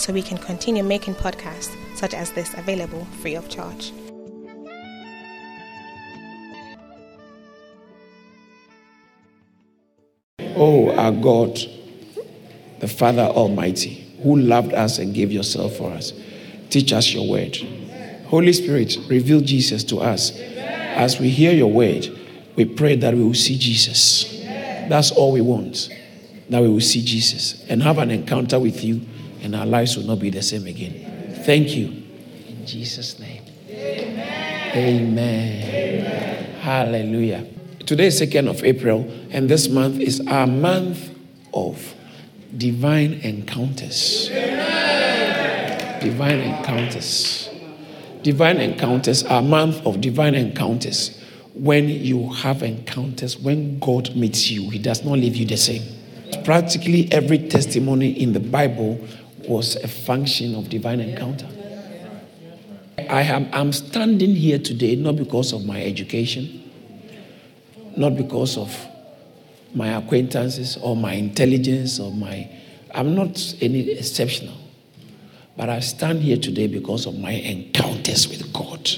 so we can continue making podcasts such as this available free of charge. Oh, our God, the Father Almighty, who loved us and gave yourself for us, teach us your word. Holy Spirit, reveal Jesus to us. As we hear your word, we pray that we will see Jesus. That's all we want, that we will see Jesus and have an encounter with you, and our lives will not be the same again. Thank you. In Jesus' name. Amen. Amen. Amen. Hallelujah. Today is 2nd of April, and this month is our month of divine encounters. Divine encounters. Divine encounters, our month of divine encounters. When you have encounters, when God meets you, He does not leave you the same. Practically every testimony in the Bible was a function of divine encounter. I am I'm standing here today not because of my education, not because of my acquaintances or my intelligence or my I'm not any exceptional. But I stand here today because of my encounters with God.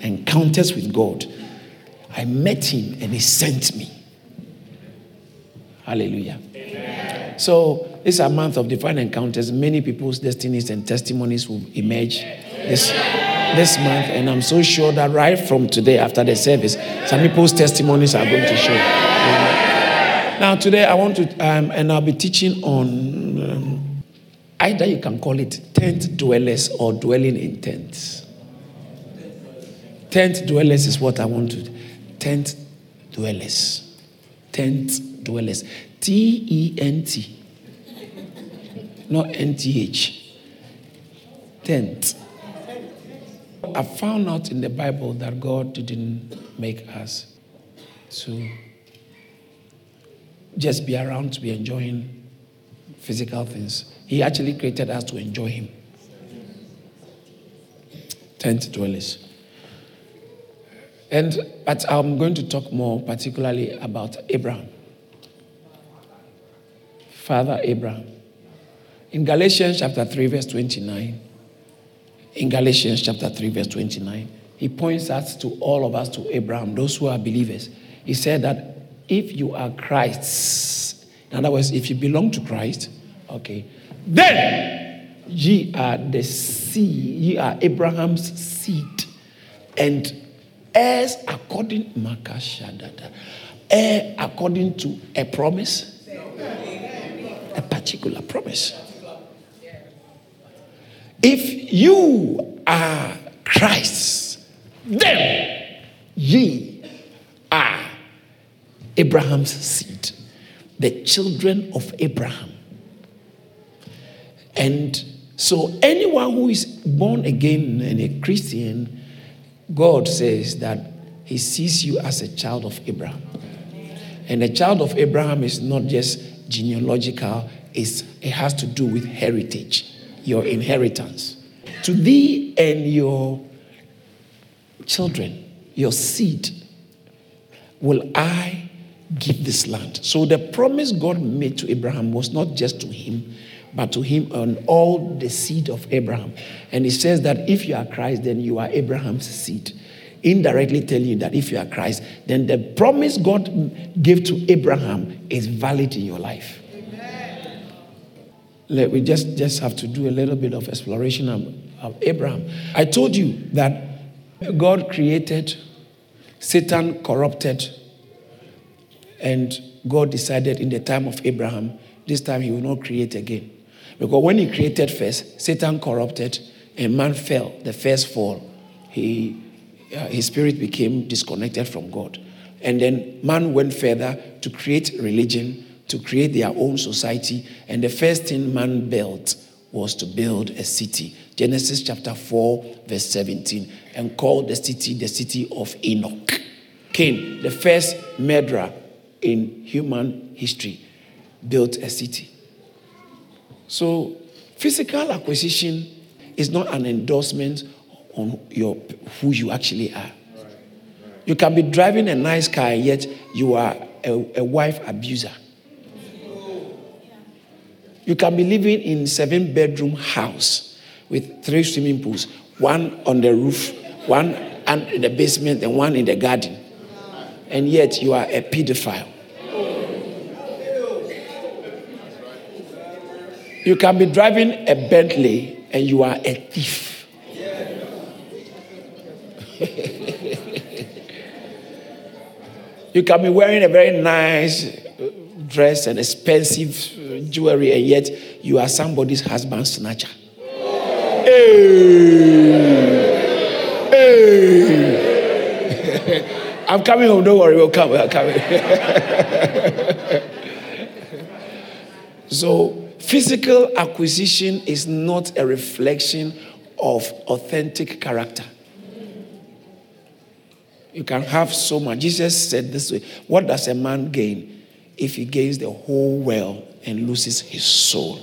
Encounters with God. I met him and he sent me. Hallelujah. Amen. So, is a month of divine encounters. Many people's destinies and testimonies will emerge this, this month. And I'm so sure that right from today after the service, some people's testimonies are going to show. Now, today I want to, um, and I'll be teaching on um, either you can call it tent dwellers or dwelling in tents. Tent dwellers is what I want to. Tent dwellers. Tent dwellers. T E N T. Not N T H. Tent. I found out in the Bible that God didn't make us to just be around to be enjoying physical things. He actually created us to enjoy Him. Tent dwellers. And but I'm going to talk more particularly about Abraham. Father Abraham. In Galatians chapter 3, verse 29, in Galatians chapter 3, verse 29, he points us to all of us to Abraham, those who are believers. He said that if you are Christ's, in other words, if you belong to Christ, okay, then ye are the seed, ye are Abraham's seed, and heirs according makashadada, heir according to a promise, a particular promise. If you are Christ, then ye are Abraham's seed, the children of Abraham. And so, anyone who is born again and a Christian, God says that He sees you as a child of Abraham. And a child of Abraham is not just genealogical, it has to do with heritage, your inheritance. To thee and your children, your seed, will I give this land. So the promise God made to Abraham was not just to him, but to him and all the seed of Abraham. And he says that if you are Christ, then you are Abraham's seed. Indirectly telling you that if you are Christ, then the promise God gave to Abraham is valid in your life. Let, we just, just have to do a little bit of exploration of, of Abraham. I told you that God created, Satan corrupted, and God decided in the time of Abraham, this time he will not create again. Because when he created first, Satan corrupted and man fell, the first fall. He, uh, his spirit became disconnected from God. And then man went further to create religion, to create their own society. And the first thing man built was to build a city Genesis chapter 4, verse 17, and called the city the city of Enoch. Cain, the first murderer in human history, built a city. So, physical acquisition is not an endorsement on your who you actually are. You can be driving a nice car, yet you are a, a wife abuser. You can be living in seven bedroom house with three swimming pools, one on the roof, one in the basement, and one in the garden. And yet you are a pedophile. You can be driving a Bentley and you are a thief. you can be wearing a very nice dress and expensive uh, jewelry, and yet you are somebody's husband snatcher. Hey. Hey. I'm coming home, don't worry, we'll come. We're coming. so, physical acquisition is not a reflection of authentic character. You can have so much. Jesus said this way What does a man gain if he gains the whole world and loses his soul?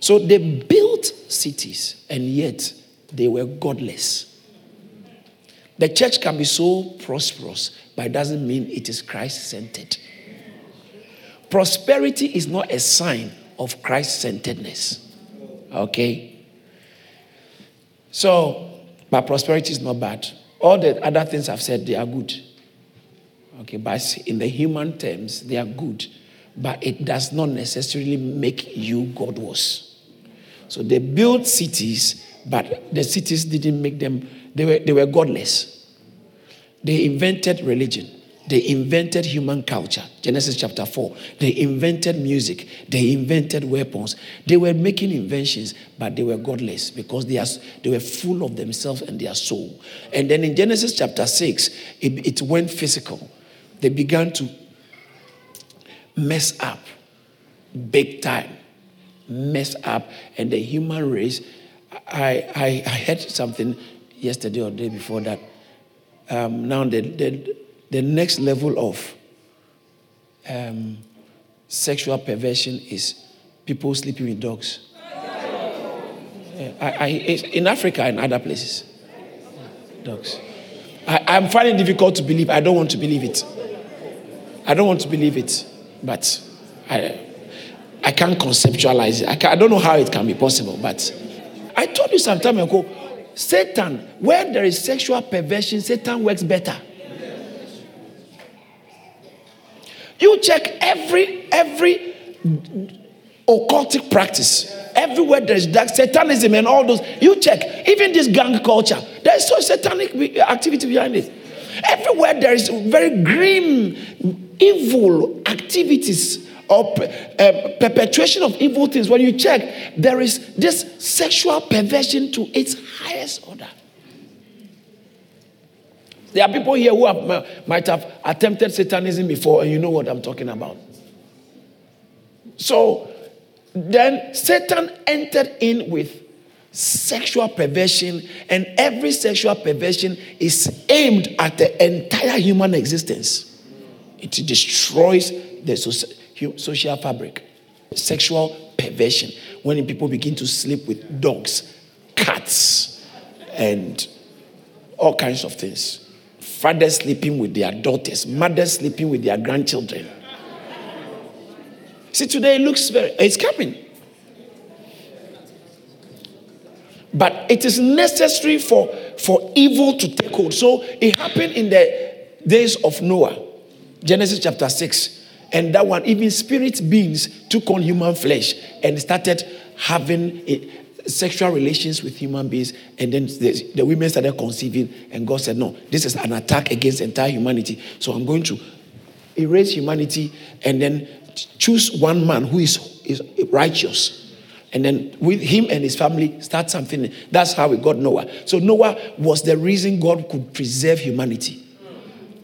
So they built cities, and yet they were godless. The church can be so prosperous, but it doesn't mean it is Christ centered. Prosperity is not a sign of Christ centeredness. Okay? So, but prosperity is not bad. All the other things I've said, they are good. Okay, but in the human terms, they are good. But it does not necessarily make you God. So they built cities, but the cities didn't make them, they were, they were godless. They invented religion. They invented human culture. Genesis chapter 4. They invented music. They invented weapons. They were making inventions, but they were godless because they, are, they were full of themselves and their soul. And then in Genesis chapter 6, it, it went physical. They began to mess up big time. Mess up. And the human race, I, I, I heard something yesterday or day before that. Um, now the, the, the next level of um, sexual perversion is people sleeping with dogs. I, I, in Africa and other places. Dogs. I, I'm finding it difficult to believe. I don't want to believe it. I don't want to believe it, but I, I can't conceptualize it. I, can, I don't know how it can be possible, but I told you some time ago Satan, where there is sexual perversion, Satan works better. You check every every occultic practice. Everywhere there is dark satanism and all those. You check. Even this gang culture. There is so satanic activity behind it. Everywhere there is very grim, evil activities or uh, perpetuation of evil things. When you check, there is this sexual perversion to its highest order. There are people here who have, might have attempted Satanism before, and you know what I'm talking about. So then Satan entered in with sexual perversion, and every sexual perversion is aimed at the entire human existence. It destroys the social fabric. Sexual perversion, when people begin to sleep with dogs, cats, and all kinds of things fathers sleeping with their daughters, mothers sleeping with their grandchildren. See, today it looks very, it's coming. But it is necessary for, for evil to take hold. So it happened in the days of Noah, Genesis chapter 6. And that one, even spirit beings took on human flesh and started having sexual relations with human beings, and then the, the, women started conceiving, and God said, No, this is an attack against entire humanity. So I'm going to erase humanity and then choose one man who is, is righteous. And then with him and his family, start something. That's how we got Noah. So Noah was the reason God could preserve humanity.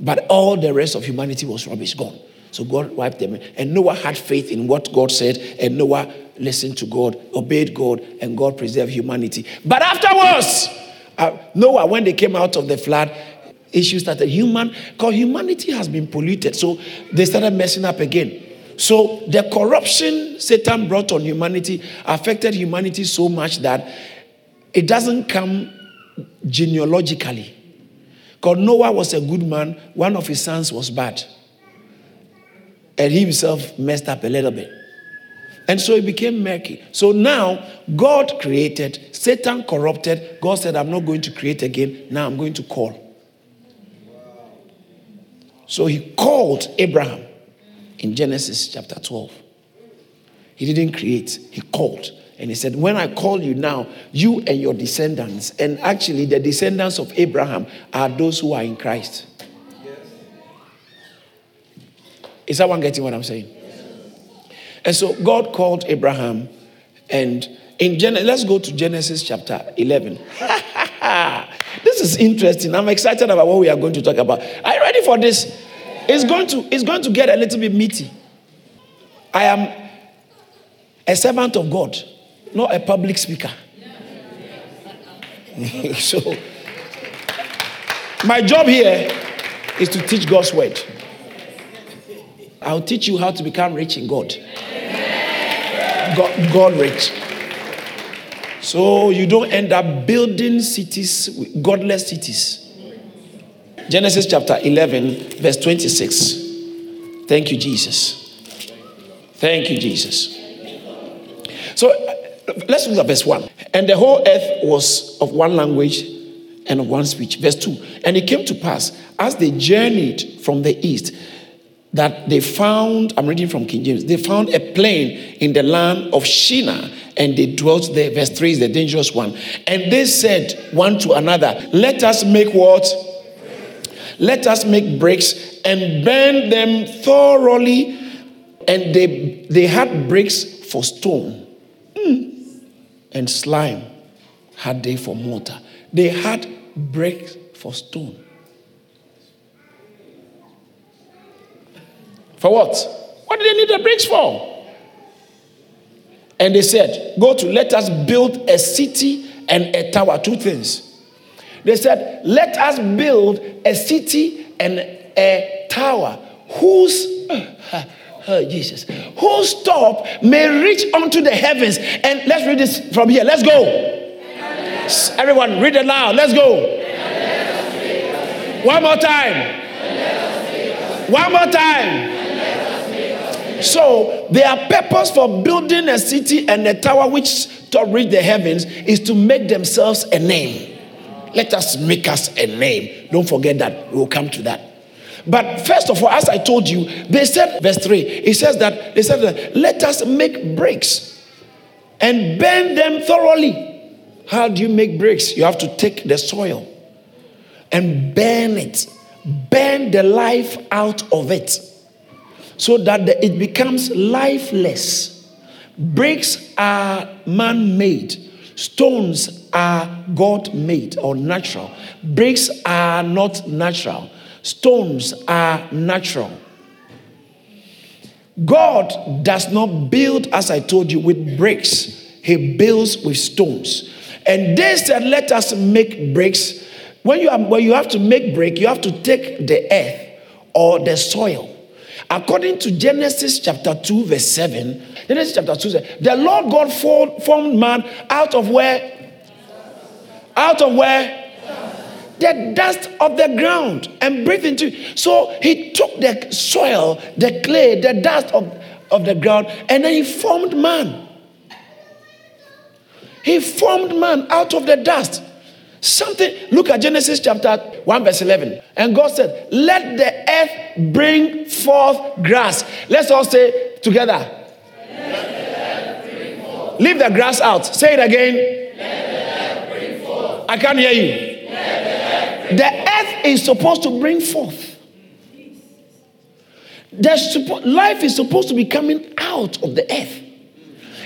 But all the rest of humanity was rubbish, gone. So God wiped them. And Noah had faith in what God said, and Noah listened to God, obeyed God, and God preserved humanity. But afterwards, uh, Noah, when they came out of the flood, issues started. Human, because humanity has been polluted, so they started messing up again. So the corruption Satan brought on humanity affected humanity so much that it doesn't come genealogically. Because Noah was a good man, one of his sons was bad. And he himself messed up a little bit. And so it became murky. So now God created, Satan corrupted. God said, I'm not going to create again. Now I'm going to call. So he called Abraham in Genesis chapter 12. He didn't create, he called. And he said, When I call you now, you and your descendants, and actually the descendants of Abraham are those who are in Christ. Yes. Is that one getting what I'm saying? Yes. And so God called Abraham, and in Gen- let's go to Genesis chapter 11. this is interesting. I'm excited about what we are going to talk about. Are you ready for this? It's going to, it's going to get a little bit meaty. I am a servant of God not a public speaker. so, my job here is to teach God's word. I'll teach you how to become rich in God. God, God rich. So you don't end up building cities, godless cities. Genesis chapter 11, verse 26. Thank you, Jesus. Thank you, Jesus. So let's look at verse 1. And the whole earth was of one language and of one speech. Verse 2. And it came to pass, as they journeyed from the east, that they found, I'm reading from King James, they found a plain in the land of Shinar, and they dwelt there. Verse 3 is the dangerous one. And they said one to another, Let us make what? Let us make bricks and burn them thoroughly. And they, they had bricks for stone. Mm and slime had they for mortar. They had bricks for stone. For what? What did they need the bricks for? And they said, Go to let us build a city and a tower. Two things. They said, Let us build a city and a tower whose Oh, Jesus. Whose top may reach unto the heavens. And let's read this from here. Let's go. Everyone, read it loud. Let's go. One more time. One more time. So, their purpose for building a city and a tower which to reach the heavens is to make themselves a name. Let us make us a name. Don't forget that. We'll come to that. But first of all, as I told you, they said, verse 3, it says that they said that let us make bricks and burn them thoroughly. How do you make bricks? You have to take the soil and burn it, burn the life out of it so that the, it becomes lifeless. Bricks are man made, stones are God made or natural. Bricks are not natural. Stones are natural. God does not build, as I told you, with bricks, He builds with stones. And they said, Let us make bricks. When you, are, when you have to make brick, you have to take the earth or the soil. According to Genesis chapter 2, verse 7, Genesis chapter 2 says, The Lord God formed man out of where? Out of where? the dust of the ground and breathed into it. So he took the soil, the clay, the dust of, of the ground, and then he formed man. He formed man out of the dust. Something, look at Genesis chapter 1, verse 11. And God said, Let the earth bring forth grass. Let's all say together. Leave the grass out. Say it again. I can't hear you. The earth is supposed to bring forth. Suppo- life is supposed to be coming out of the earth.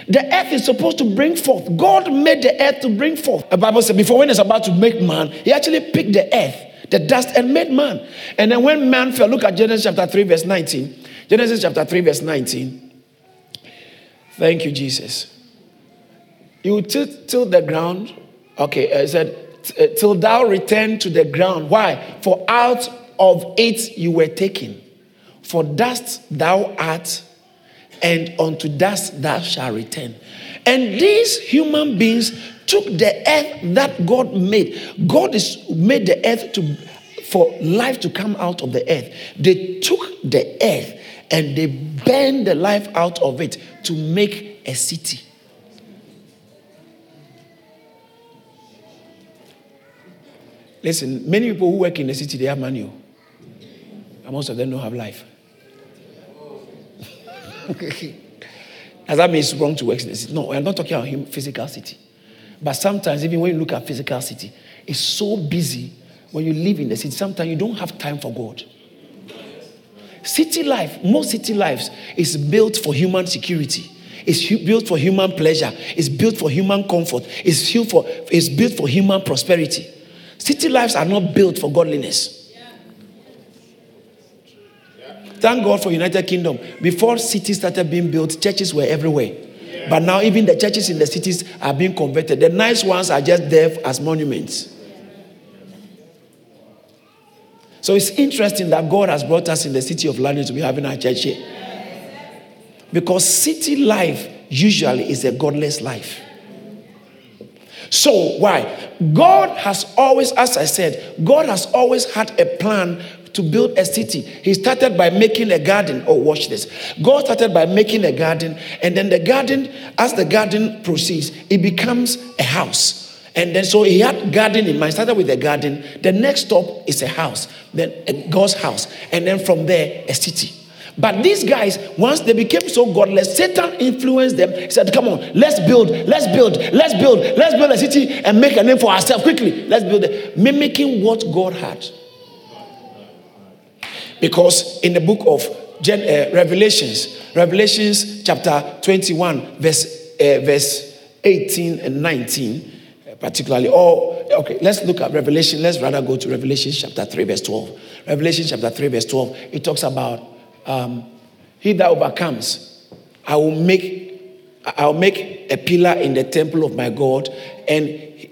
The earth is supposed to bring forth. God made the earth to bring forth. The Bible said before when he's about to make man, he actually picked the earth, the dust, and made man. And then when man fell, look at Genesis chapter 3, verse 19. Genesis chapter 3, verse 19. Thank you, Jesus. You till, tilt the ground. Okay, I said, uh, till thou return to the ground. Why? For out of it you were taken. For dust thou art, and unto dust thou shalt return. And these human beings took the earth that God made. God is made the earth to for life to come out of the earth. They took the earth and they burned the life out of it to make a city. Listen, many people who work in the city, they have money. And most of them don't have life. Does that mean it's wrong to work in the city? No, I'm not talking about physical city. But sometimes, even when you look at physical city, it's so busy when you live in the city. Sometimes you don't have time for God. City life, most city lives, is built for human security. It's built for human pleasure. It's built for human comfort. It's built for, it's built for human prosperity. City lives are not built for godliness. Thank God for United Kingdom. Before cities started being built, churches were everywhere. But now even the churches in the cities are being converted. The nice ones are just there as monuments. So it's interesting that God has brought us in the city of London to be having our church here. Because city life usually is a godless life. So, why? God has always, as I said, God has always had a plan to build a city. He started by making a garden. Oh, watch this. God started by making a garden, and then the garden, as the garden proceeds, it becomes a house. And then so he had garden in mind. Started with a garden. The next stop is a house, then a God's house, and then from there a city. But these guys, once they became so godless, Satan influenced them. He said, Come on, let's build, let's build, let's build, let's build a city and make a name for ourselves quickly. Let's build it. Mimicking what God had. Because in the book of Gen, uh, Revelations, Revelations chapter 21, verse, uh, verse 18 and 19, uh, particularly, Oh, okay, let's look at Revelation. Let's rather go to Revelation chapter 3, verse 12. Revelation chapter 3, verse 12, it talks about um, he that overcomes, I will make I'll make a pillar in the temple of my God, and,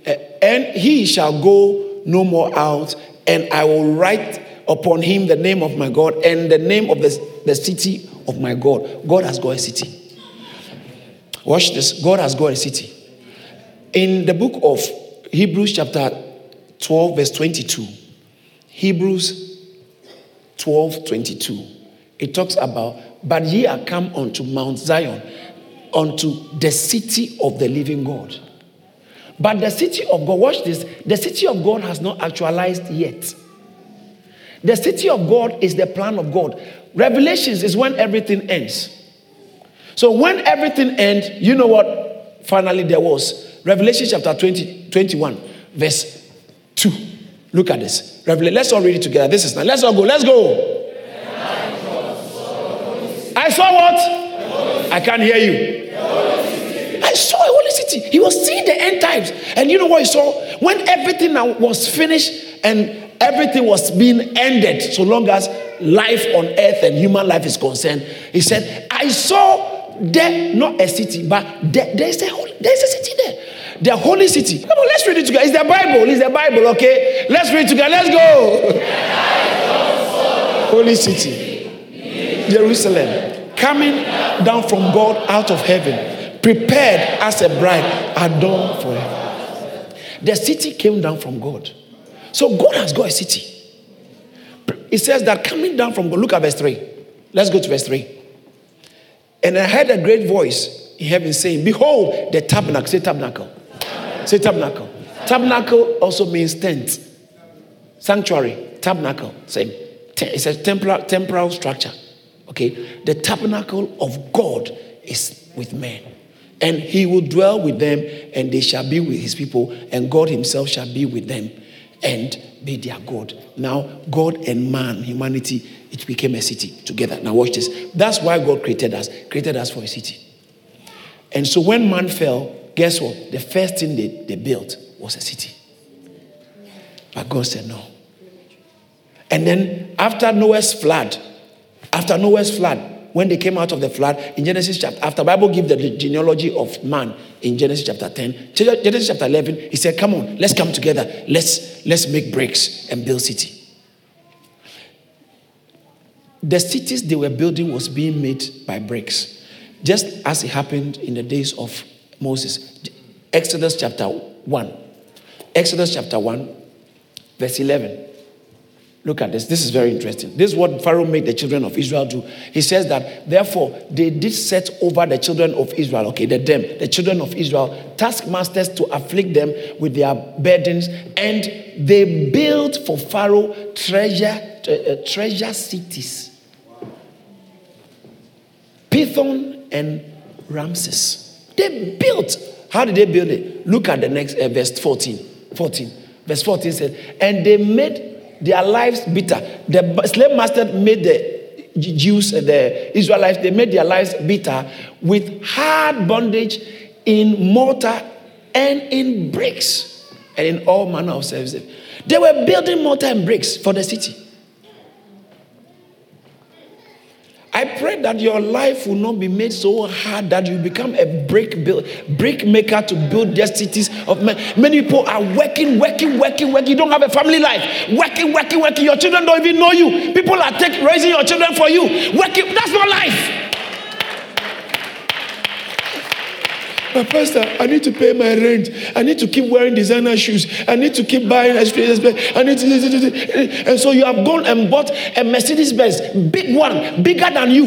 uh, and he shall go no more out, and I will write upon him the name of my God and the name of the, the city of my God. God has got a city. Watch this. God has got a city. In the book of Hebrews, chapter 12, verse 22, Hebrews 12, 22, it talks about, but ye are come unto Mount Zion, unto the city of the living God. But the city of God, watch this, the city of God has not actualized yet. The city of God is the plan of God. Revelations is when everything ends. So when everything ends, you know what finally there was? Revelation chapter 20, 21, verse 2. Look at this. Revelation. Let's all read it together. This is now. Let's all go. Let's go. I saw what? I can't hear you. I saw a holy city. He was seeing the end times. And you know what he saw? When everything was finished and everything was being ended so long as life on earth and human life is concerned. He said, I saw there, not a city, but there, there's, a holy, there's a city there. The holy city. Come on, let's read it together. It's the Bible. It's the Bible, okay? Let's read it together. Let's go. holy city. Jerusalem. Coming down from God out of heaven. Prepared as a bride, adorned forever. The city came down from God. So God has got a city. It says that coming down from God, look at verse 3. Let's go to verse 3. And I heard a great voice in heaven saying, Behold, the tabernacle. Say tabernacle. Say tabernacle. Tabernacle also means tent, sanctuary, tabernacle. Same. It's a temporal, temporal structure. Okay. The tabernacle of God is with men. And he will dwell with them, and they shall be with his people, and God himself shall be with them and be their God. Now, God and man, humanity, it became a city together. Now, watch this. That's why God created us, created us for a city. And so, when man fell, guess what? The first thing they, they built was a city. But God said no. And then, after Noah's flood, after Noah's flood, when they came out of the flood in Genesis chapter, after Bible give the genealogy of man in Genesis chapter 10, Genesis chapter 11, he said, come on, let's come together. Let's, let's make bricks and build city. The cities they were building was being made by bricks, just as it happened in the days of Moses. Exodus chapter 1. Exodus chapter 1, verse 11. Look at this. This is very interesting. This is what Pharaoh made the children of Israel do. He says that, therefore, they did set over the children of Israel, okay, the them, the children of Israel, taskmasters to afflict them with their burdens, and they built for Pharaoh treasure, uh, treasure cities. Pithom and Ramses. They built. How did they build it? Look at the next uh, verse 14. 14. Verse 14 said, and they made their lives bitter. The slave master made the Jews, the Israelites, they made their lives bitter with hard bondage in mortar and in bricks and in all manner of services. They were building mortar and bricks for the city. I pray that your life will not be made so hard that you become a brick build, brick maker to build cities of men. Many people are working, working, working, working. You don't have a family life. Working, working, working. Your children don't even know you. People are taking, raising your children for you. Working. That's not life. But Pastor, I need to pay my rent. I need to keep wearing designer shoes. I need to keep buying expensive. I need to. And so you have gone and bought a Mercedes Benz, big one, bigger than you.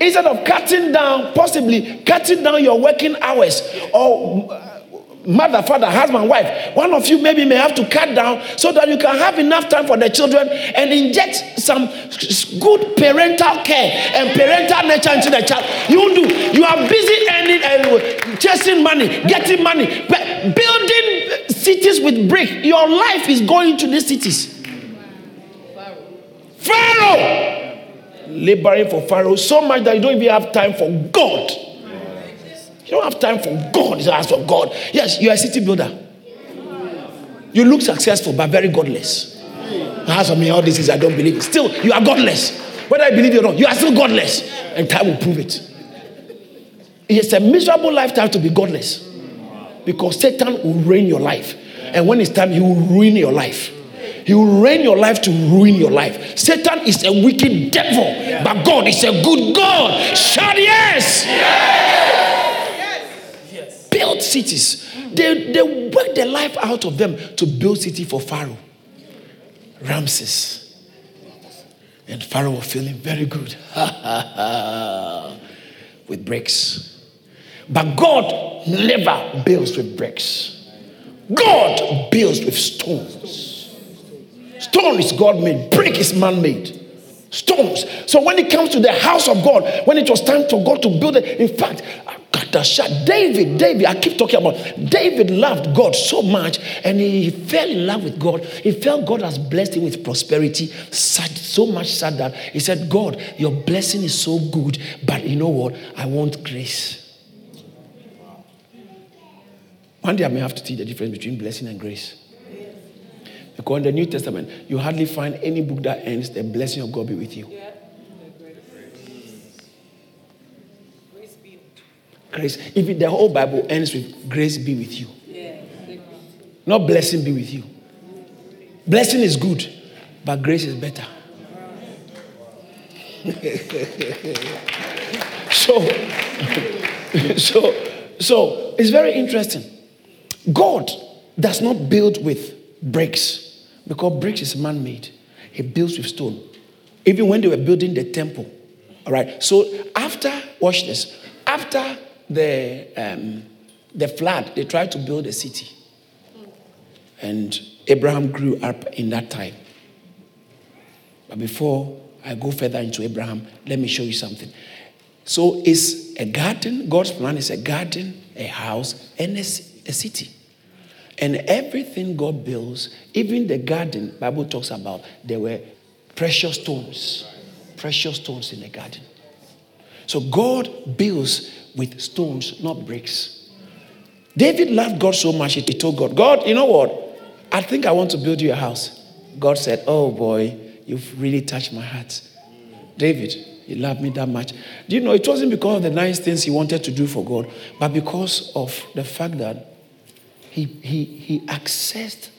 Instead of cutting down, possibly cutting down your working hours or mother, father, husband, wife, one of you maybe may have to cut down so that you can have enough time for the children and inject some good parental care and parental nature into the child. You do. You are busy earning and chasing money, getting money, building cities with brick. Your life is going to these cities. Pharaoh. Laboring for Pharaoh so much that you don't even have time for God. You don't have time for God. You ask for God. Yes, you're a city builder. You look successful, but very godless. As for me, all this is I don't believe. Still, you are godless. Whether I believe you or not, you are still godless. And time will prove it. It's a miserable lifetime to be godless. Because Satan will reign your life. And when it's time, he will ruin your life. He will reign your life to ruin your life. Satan is a wicked devil, but God is a good God. Shout yes! yes! Built cities. They, they worked their life out of them to build city for Pharaoh. Ramses. And Pharaoh was feeling very good with bricks. But God never builds with bricks. God builds with stones. Stone is God made, brick is man made. Stones. So when it comes to the house of God, when it was time for God to build it, in fact, David, David, I keep talking about David loved God so much and he fell in love with God. He felt God has blessed him with prosperity, so much sad that he said, God, your blessing is so good, but you know what? I want grace. One day I may have to teach the difference between blessing and grace. Because in the New Testament, you hardly find any book that ends the blessing of God be with you. Grace. If the whole Bible ends with grace be with you, not blessing be with you. Blessing is good, but grace is better. so, so, so it's very interesting. God does not build with bricks because bricks is man made. He builds with stone. Even when they were building the temple. All right. So after, watch this. After the, um, the flood, they tried to build a city. And Abraham grew up in that time. But before I go further into Abraham, let me show you something. So it's a garden. God's plan is a garden, a house, and a, a city. And everything God builds, even the garden, Bible talks about, there were precious stones, precious stones in the garden. So God builds with stones, not bricks. David loved God so much, he told God, God, you know what? I think I want to build you a house. God said, Oh boy, you've really touched my heart. David, he loved me that much. Do you know, it wasn't because of the nice things he wanted to do for God, but because of the fact that he, he, he accessed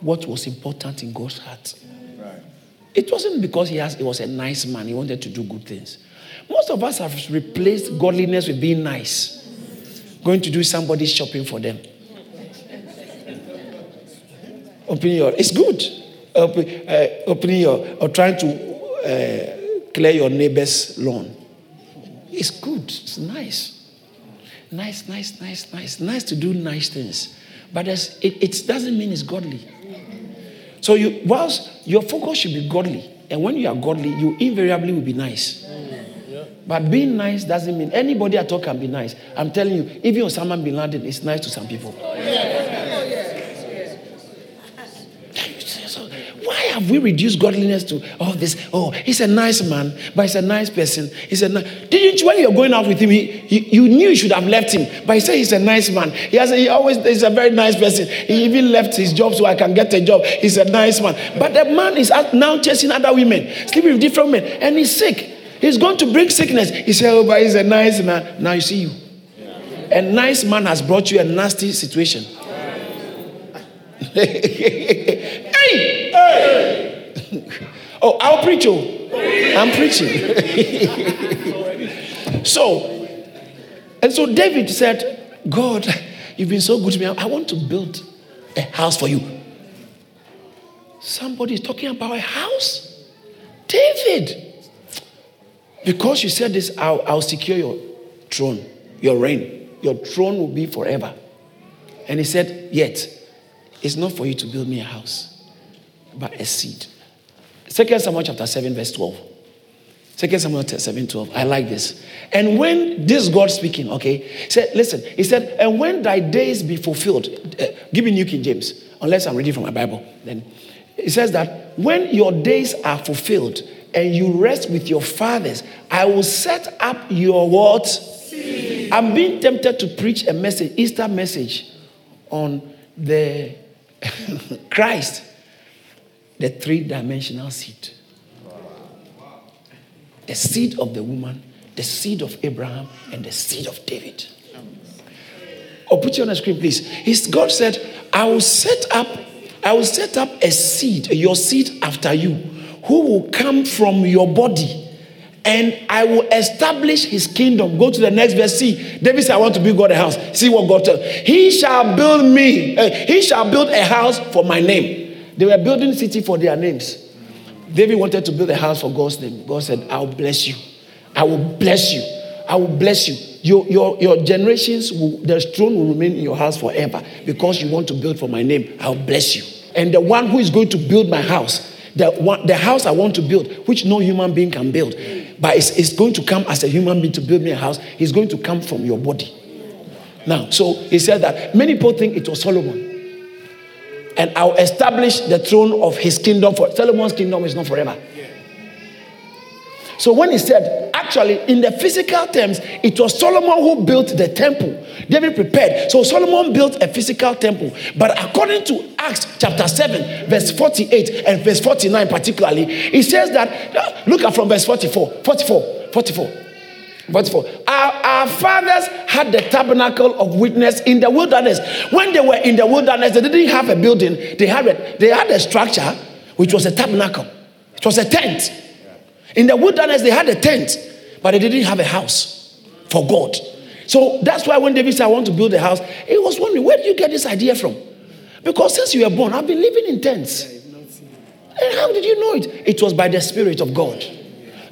what was important in God's heart. Right. It wasn't because he, has, he was a nice man, he wanted to do good things. Most of us have replaced godliness with being nice, going to do somebody's shopping for them. opening your, it's good. Open, uh, opening your, or trying to uh, clear your neighbor's lawn. It's good. It's nice. Nice, nice, nice, nice. Nice to do nice things. But it, it doesn't mean it's godly. So you, whilst your focus should be godly, and when you are godly, you invariably will be nice. But being nice doesn't mean anybody at all can be nice. I'm telling you, even Osama bin Laden is nice to some people. Why have we reduced godliness to all this? Oh, he's a nice man, but he's a nice person. He's a ni-. didn't you when you're going out with him, he, he, you knew you should have left him, but he said he's a nice man. He has he always he's a very nice person. He even left his job so I can get a job. He's a nice man. But the man is now chasing other women, sleeping with different men, and he's sick. He's going to bring sickness. He said, Oh, but he's a nice man. Now you see you. A nice man has brought you a nasty situation. hey! hey! oh, I'll preach. Oh, I'm preaching. so, and so David said, God, you've been so good to me. I want to build a house for you. Somebody is talking about a house? David. Because you said this, I'll, I'll secure your throne, your reign. Your throne will be forever. And he said, Yet, it's not for you to build me a house but a seed. Second Samuel chapter 7, verse 12. Second Samuel 7, 12. I like this. And when this God speaking, okay, said, listen, he said, and when thy days be fulfilled, uh, give me New King James, unless I'm reading from my Bible, then it says that when your days are fulfilled and you rest with your fathers, I will set up your what? Seed. I'm being tempted to preach a message, Easter message on the Christ the three dimensional seed the seed of the woman, the seed of Abraham, and the seed of David. Or oh, put you on the screen, please. His, God said, I will set up, I will set up a seed, your seed after you, who will come from your body. And I will establish his kingdom. Go to the next verse. See, David said, I want to build God a house. See what God told. He shall build me, uh, he shall build a house for my name. They were building city for their names. David wanted to build a house for God's name. God said, I'll bless you. I will bless you. I will bless you. Your, your, your generations, will, the throne will remain in your house forever because you want to build for my name. I'll bless you. And the one who is going to build my house, the, one, the house I want to build, which no human being can build, but it's, it's going to come as a human being to build me a house, he's going to come from your body. Now, so he said that many people think it was Solomon and I'll establish the throne of his kingdom for Solomon's kingdom is not forever. So when he said, actually, in the physical terms, it was Solomon who built the temple. David prepared. So Solomon built a physical temple. But according to Acts chapter 7, verse 48 and verse 49 particularly, it says that, ah, look at from verse 44, 44, 44. 44. Our, our fathers had the tabernacle of witness in the wilderness. When they were in the wilderness, they didn't have a building, they had a, they had a structure which was a tabernacle, it was a tent. In the wilderness, they had a tent, but they didn't have a house for God. So that's why when David said, I want to build a house, he was wondering, where did you get this idea from? Because since you were born, I've been living in tents. And how did you know it? It was by the Spirit of God.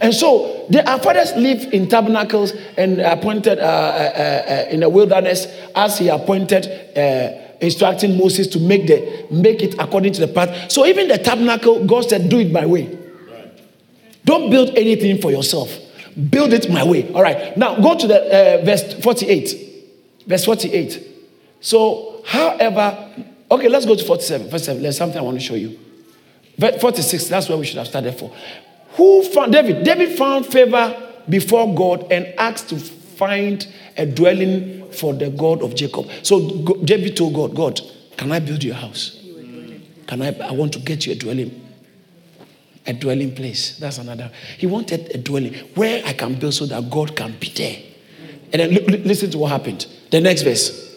And so the, our fathers lived in tabernacles and appointed uh, uh, uh, in the wilderness as he appointed, uh, instructing Moses to make the make it according to the path. So even the tabernacle, God said, "Do it my way. Don't build anything for yourself. Build it my way." All right. Now go to the uh, verse forty-eight. Verse forty-eight. So, however, okay, let's go to forty-seven. Forty-seven. There's something I want to show you. Verse 46, that's where we should have started for. Who found David? David found favor before God and asked to find a dwelling for the God of Jacob. So David told God, God, can I build your house? Can I? I want to get you a dwelling. A dwelling place. That's another. He wanted a dwelling where I can build so that God can be there. And then listen to what happened. The next verse.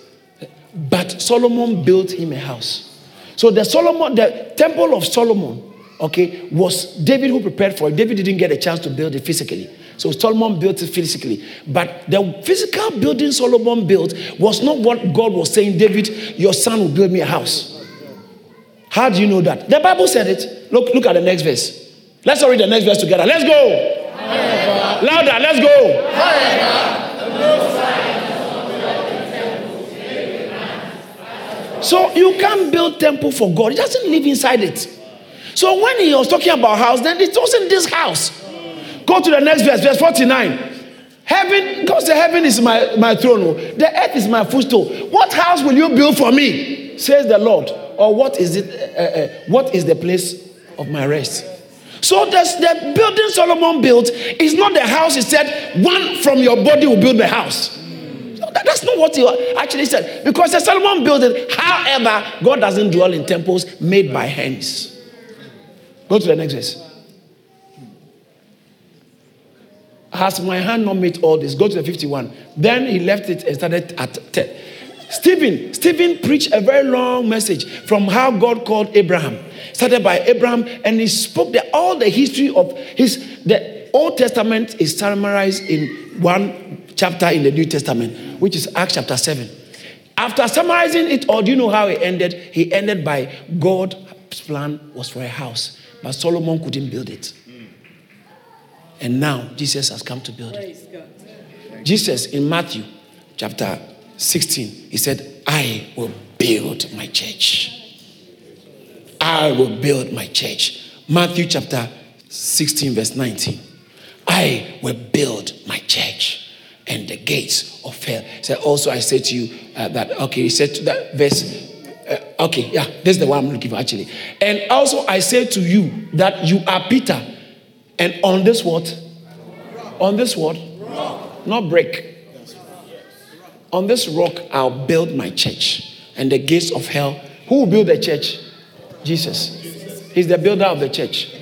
But Solomon built him a house. So the Solomon, the temple of Solomon, okay, was David who prepared for it. David didn't get a chance to build it physically. So Solomon built it physically. But the physical building Solomon built was not what God was saying, David, your son will build me a house. How do you know that? The Bible said it. Look, look at the next verse. Let's all read the next verse together. Let's go. However, Louder, let's go. So you can't build temple for God. He doesn't live inside it. So when he was talking about house, then it wasn't this house. Go to the next verse, verse 49. Heaven, God said, Heaven is my, my throne, oh. the earth is my footstool. What house will you build for me? Says the Lord. Or what is it? Uh, uh, what is the place of my rest? So the building Solomon built is not the house. He said, one from your body will build the house. So that, that's not what he actually said. Because the Solomon built it. However, God doesn't dwell in temples made by hands. Go to the next verse. Has my hand not made all this? Go to the 51. Then he left it and started at 10. Stephen, Stephen preached a very long message from how God called Abraham. Started by Abraham, and he spoke the, all the history of his. The Old Testament is summarized in one chapter in the New Testament, which is Acts chapter 7. After summarizing it all, do you know how he ended? He ended by God's plan was for a house, but Solomon couldn't build it. And now Jesus has come to build it. Jesus in Matthew chapter 16, he said, I will build my church. I will build my church. Matthew chapter 16, verse 19. I will build my church and the gates of hell. So also I said to you uh, that, okay, he said to that verse, uh, okay, yeah, this is the one I'm looking for actually. And also I say to you that you are Peter, and on this what? On this what? Not brick. On this rock I'll build my church, and the gates of hell. Who will build the church? Jesus. He's the builder of the church.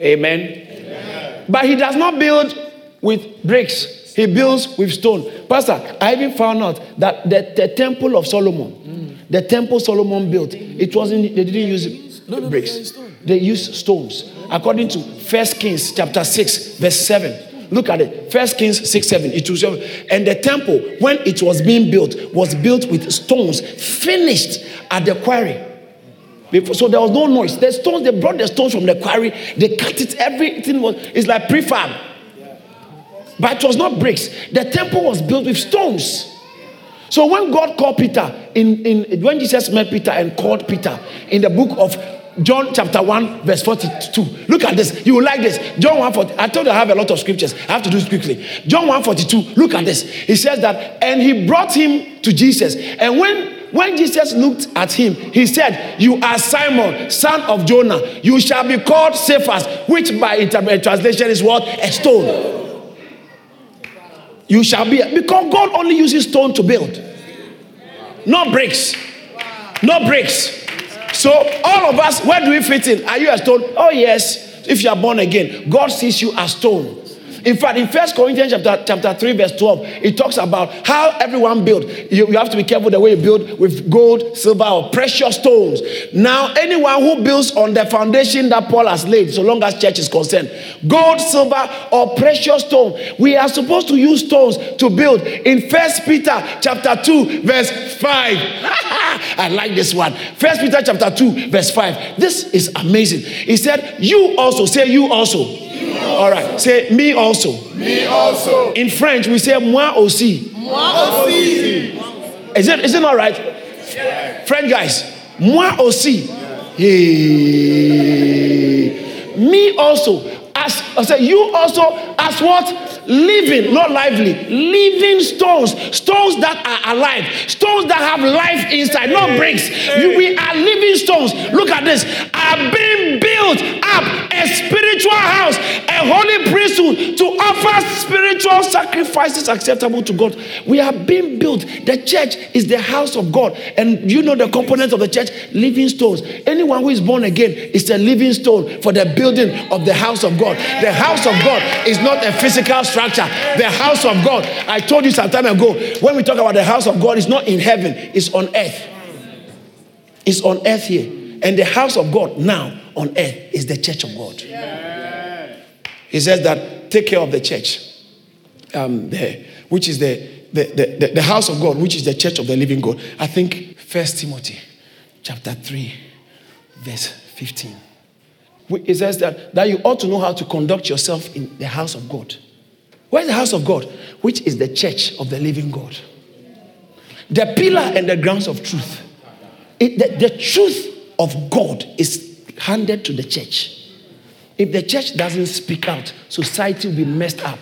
Amen. Amen. But he does not build with bricks. He builds with stone. Pastor, I even found out that the, the temple of Solomon, mm. the temple Solomon built, it wasn't, they didn't use bricks. They used stones. According to First Kings chapter 6, verse 7. Look at it. First Kings 6, 7. It was, and the temple, when it was being built, was built with stones finished at the quarry. Before, so there was no noise. The stones, they brought the stones from the quarry, they cut it, everything was, it's like prefab. But it was not bricks. The temple was built with stones. So when God called Peter, in, in when Jesus met Peter and called Peter in the book of John chapter 1, verse 42. Look at this. You will like this. John 1 40, I told you I have a lot of scriptures. I have to do this quickly. John 1 42. Look at this. He says that, and he brought him to Jesus. And when when Jesus looked at him, he said, You are Simon, son of Jonah. You shall be called Cephas, which by translation is what? A stone. You shall be, because God only uses stone to build, not bricks. No bricks. So, all of us, where do we fit in? Are you a stone? Oh, yes. If you are born again, God sees you as stone. In fact, in First Corinthians chapter, chapter 3, verse 12, it talks about how everyone built. You, you have to be careful the way you build with gold, silver, or precious stones. Now, anyone who builds on the foundation that Paul has laid, so long as church is concerned, gold, silver, or precious stone, we are supposed to use stones to build. In First Peter chapter 2, verse 5. I like this one. First Peter chapter 2, verse 5. This is amazing. He said, You also, say you also all right. Say me also. Me also. In French, we say moi aussi. Moi aussi. Is it, is it not right? Yeah. French guys, moi aussi. Yeah. Me also. As I say, you also as what? Living, not lively, living stones, stones that are alive, stones that have life inside, not bricks. we are living stones. Look at this. Are being built up a spiritual house, a holy priesthood to offer offer spiritual sacrifices acceptable to God. We are being built. The church is the house of God. And you know the components of the church living stones. Anyone who is born again is a living stone for the building of the house of God. The house of God is not a physical structure. The house of God, I told you some time ago, when we talk about the house of God, it's not in heaven, it's on earth. It's on earth here. And the house of God now on earth is the church of God. He says that take care of the church, um, the, which is the, the, the, the house of God, which is the church of the living God. I think First Timothy chapter 3, verse 15. It says that, that you ought to know how to conduct yourself in the house of God. Where's the house of God? Which is the church of the living God. The pillar and the grounds of truth. It, the, the truth of God is handed to the church. If the church doesn't speak out, society will be messed up.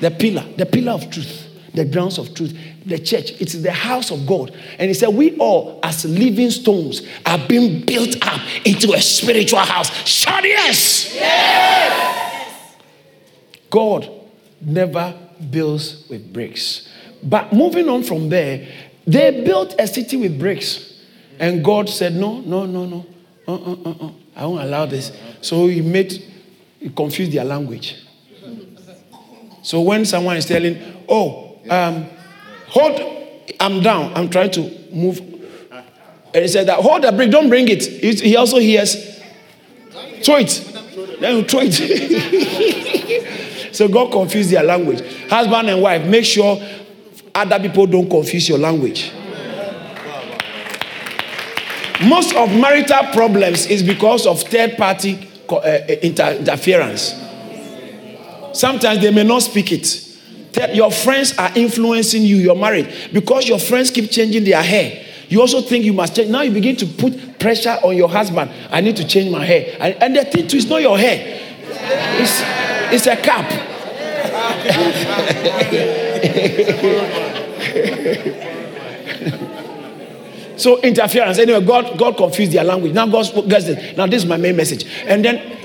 The pillar, the pillar of truth, the grounds of truth, the church, it's the house of God. And he said, We all, as living stones, are being built up into a spiritual house. Shout yes! yes! God never builds with bricks. But moving on from there, they built a city with bricks. And God said, No, no, no, no. Uh, uh, uh, uh. I won't allow this. So he made, he confused their language. So when someone is telling, Oh, um, hold, I'm down, I'm trying to move. And he said that, hold the brick, don't bring it. He also hears, throw it. Then you throw it. so God confused their language. Husband and wife, make sure other people don't confuse your language. Most of marital problems is because of third party uh, interference. Sometimes they may not speak it. Your friends are influencing you, your marriage. Because your friends keep changing their hair, you also think you must change. Now you begin to put pressure on your husband. I need to change my hair. And, the thing too is not your hair, it's, it's a cap. so interference. Anyway, God, God confused their language. Now God gets this. Now this is my main message. And then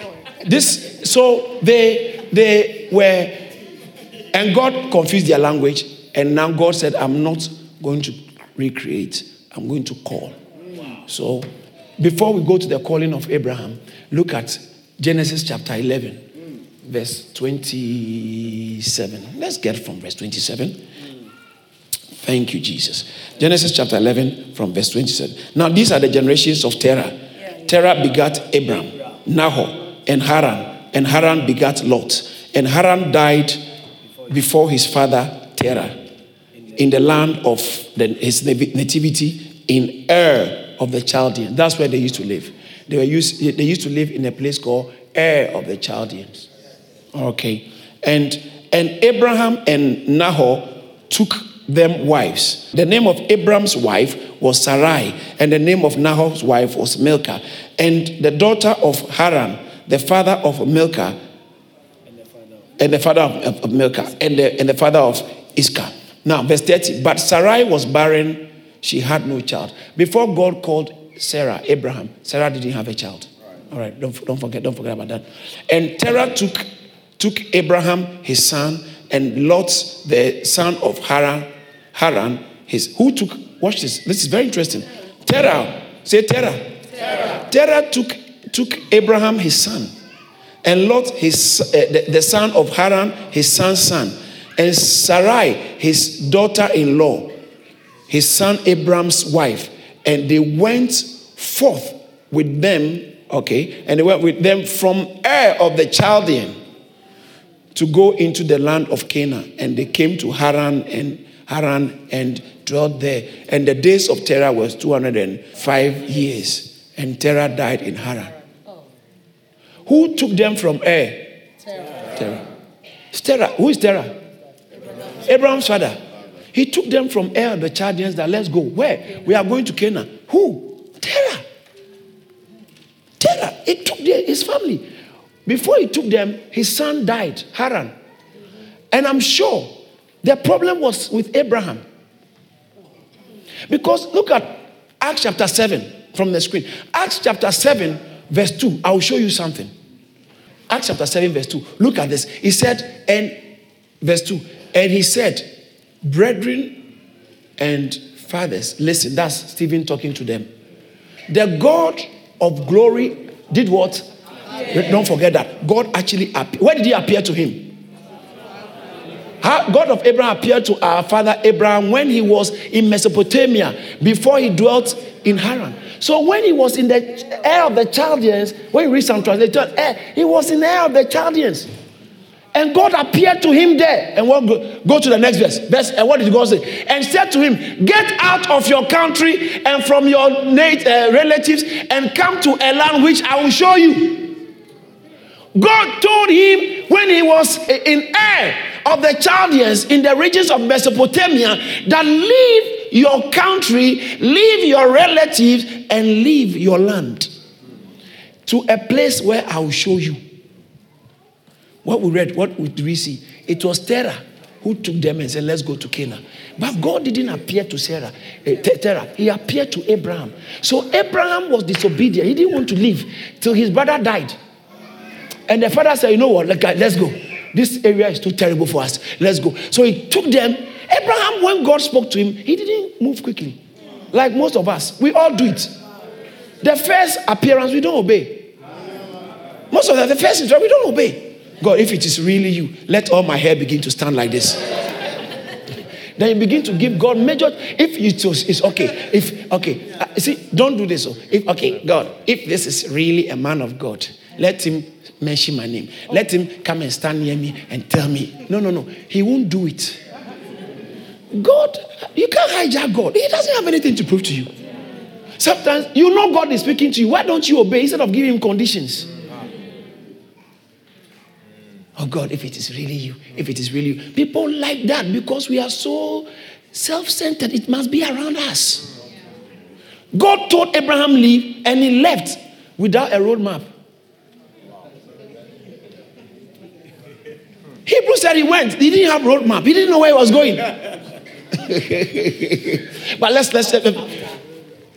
this, so they they were, and God confused their language. And now God said, I'm not going to recreate. I'm going to call. So before we go to the calling of Abraham, look at Genesis chapter 11, verse 27. Let's get from verse 27. Thank you, Jesus. Genesis chapter 11 from verse 27. Now, these are the generations of Terah. Terah begat Abram, Nahor, and Haran. And Haran begat Lot. And Haran died before his father Terah in the land of the, his nativity in Ur of the Chaldeans. That's where they used to live. They, were used, they used to live in a place called Ur of the Chaldeans. Okay. And, and Abraham and Nahor took them wives. The name of Abraham's wife was Sarai, and the name of Nahor's wife was Milcah. And the daughter of Haran, the father of Milcah, and the father of, of Milcah, and the, and the father of Iscah. Now, verse 30. But Sarai was barren, she had no child. Before God called Sarah, Abraham, Sarah didn't have a child. All right, don't, don't forget, don't forget about that. And Terah took, took Abraham, his son, and Lot, the son of Haran, Haran, his who took watch this. This is very interesting. Terah, say Terah. Terah, Terah took took Abraham his son, and Lot his uh, the, the son of Haran his son's son, and Sarai his daughter-in-law, his son Abram's wife, and they went forth with them. Okay, and they went with them from Ur of the Chaldean to go into the land of Canaan, and they came to Haran and Haran and dwelt there. And the days of Terah was 205 years. And Terah died in Haran. Who took them from Ur? Terah. Terah. Terah. Who is Terah? Abraham. Abraham's father. He took them from Ur, the Chaldeans, that let's go. Where? Canaan. We are going to Canaan. Who? Terah. Terah. He took their, his family. Before he took them, his son died, Haran. And I'm sure the problem was with Abraham. Because look at Acts chapter 7 from the screen. Acts chapter 7, verse 2. I'll show you something. Acts chapter 7, verse 2. Look at this. He said, and verse 2, and he said, Brethren and fathers, listen, that's Stephen talking to them. The God of glory did what? Don't forget that. God actually appeared. Where did he appear to him? God of Abraham appeared to our father Abraham when he was in Mesopotamia before he dwelt in Haran. So when he was in the Ur of the Chaldeans, when you read some translation, eh, he was in the Ur of the Chaldeans. And God appeared to him there. And what go, go to the next verse. Verse and what did God say? And said to him, Get out of your country and from your native uh, relatives and come to a land which I will show you. God told him when he was in Ur of the Chaldeans in the regions of Mesopotamia that leave your country, leave your relatives, and leave your land to a place where I will show you. What we read, what did we see? It was Terah who took them and said, Let's go to Canaan. But God didn't appear to Sarah, uh, Terah. He appeared to Abraham. So Abraham was disobedient. He didn't want to leave till his brother died. And the father said, You know what? Let's go. This area is too terrible for us. Let's go. So he took them. Abraham, when God spoke to him, he didn't move quickly. Like most of us, we all do it. The first appearance, we don't obey. Most of the, the first interaction, we don't obey. God, if it is really you, let all my hair begin to stand like this. then you begin to give God major. If it was, it's okay. If okay, uh, see, don't do this. Oh. if okay, God, if this is really a man of God, let him mention my name. Let him come and stand near me and tell me. No, no, no. He won't do it. God, you can't hijack God. He doesn't have anything to prove to you. Sometimes you know God is speaking to you. Why don't you obey instead of giving him conditions? Oh God, if it is really you, if it is really you. People like that because we are so self centered, it must be around us. God told Abraham leave and he left without a roadmap. Hebrew said he went. He didn't have a roadmap. He didn't know where he was going. but let's let's uh,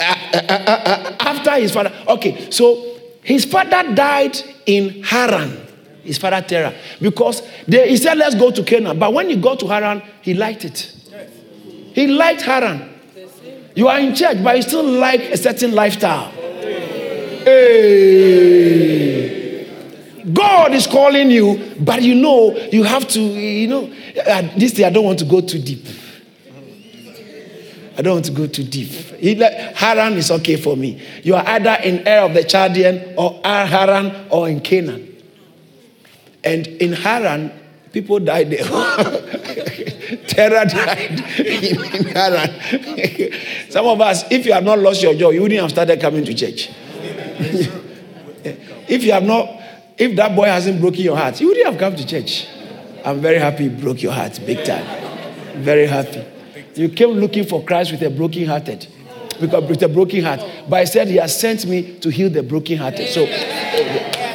uh, uh, after his father. Okay, so his father died in Haran. His father Terah, because they, he said, "Let's go to Canaan." But when he got to Haran, he liked it. He liked Haran. You are in church, but you still like a certain lifestyle. Hey. God is calling you, but you know, you have to, you know, uh, this day I don't want to go too deep. I don't want to go too deep. Haran is okay for me. You are either in Ur of the Chaldean or Haran or in Canaan. And in Haran, people died there. Terah died in Haran. Some of us, if you have not lost your job, you wouldn't have started coming to church. if you have not if that boy hasn't broken your heart, you wouldn't have come to church. I'm very happy he broke your heart big time. Very happy. You came looking for Christ with a broken hearted. Because with a broken heart. But I said he has sent me to heal the broken hearted. So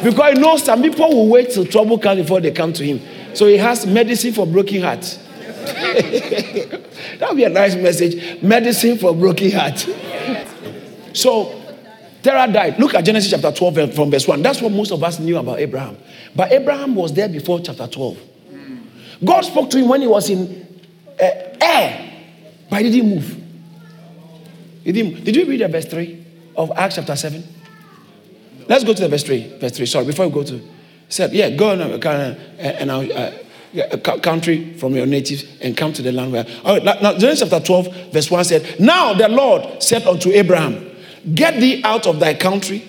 because I know some people will wait till trouble comes before they come to him. So he has medicine for broken hearts. that would be a nice message. Medicine for broken heart. So Terah died. Look at Genesis chapter 12 from verse 1. That's what most of us knew about Abraham. But Abraham was there before chapter 12. God spoke to him when he was in uh, Ur, but he didn't move. He didn't. Did you read the verse 3 of Acts chapter 7? Let's go to the verse 3. Verse 3. Sorry, before we go to. Said, yeah, go on, uh, and uh, uh, country from your natives and come to the land where. All right, now, now Genesis chapter 12, verse 1 said, Now the Lord said unto Abraham, Get thee out of thy country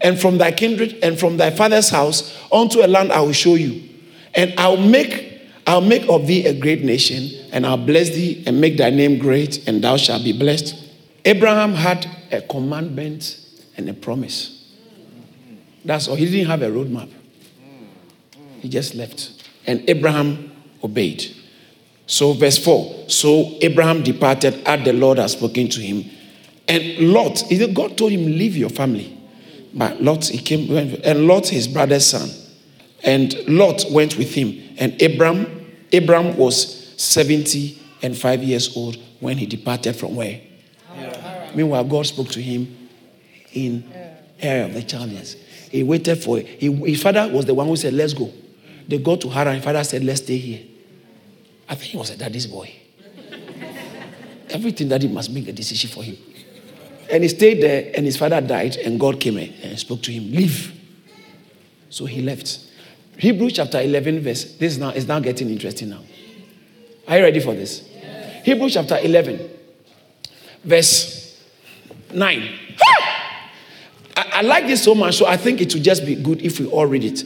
and from thy kindred and from thy father's house unto a land I will show you. And I'll make I'll make of thee a great nation, and I'll bless thee and make thy name great, and thou shalt be blessed. Abraham had a commandment and a promise. That's all. He didn't have a roadmap. He just left. And Abraham obeyed. So, verse 4 So Abraham departed as the Lord had spoken to him and Lot, God told him, Leave your family. But Lot, he came, and Lot, his brother's son. And Lot went with him. And Abram, Abram was 70 and 5 years old when he departed from where? Yeah. Meanwhile, God spoke to him in area of the Chaldeans. He waited for it. He, his father was the one who said, Let's go. They got to Haran. His father said, Let's stay here. I think he was a daddy's boy. Everything daddy must make a decision for him. And he stayed there, and his father died, and God came and spoke to him, Leave. So he left. Hebrews chapter 11, verse. This is now is now getting interesting now. Are you ready for this? Yes. Hebrews chapter 11, verse 9. I, I, like this so much, so I think it would just be good if we all read it.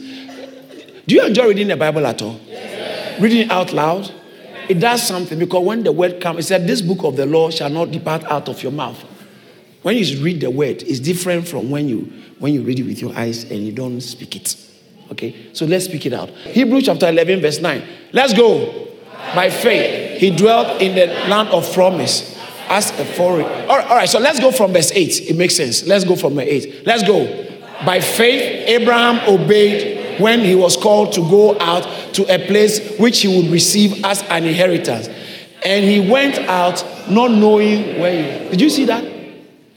Do you enjoy reading the Bible at all? Yes. Reading it out loud? It does something because when the word comes, it said, This book of the law shall not depart out of your mouth. When you read the word, it's different from when you when you read it with your eyes and you don't speak it. Okay, so let's speak it out. Hebrews chapter 11, verse 9. Let's go. By faith, he dwelt in the land of promise as a foreign. All right, all right, so let's go from verse 8. It makes sense. Let's go from verse 8. Let's go. By faith, Abraham obeyed when he was called to go out to a place which he would receive as an inheritance. And he went out not knowing where he. Did you see that?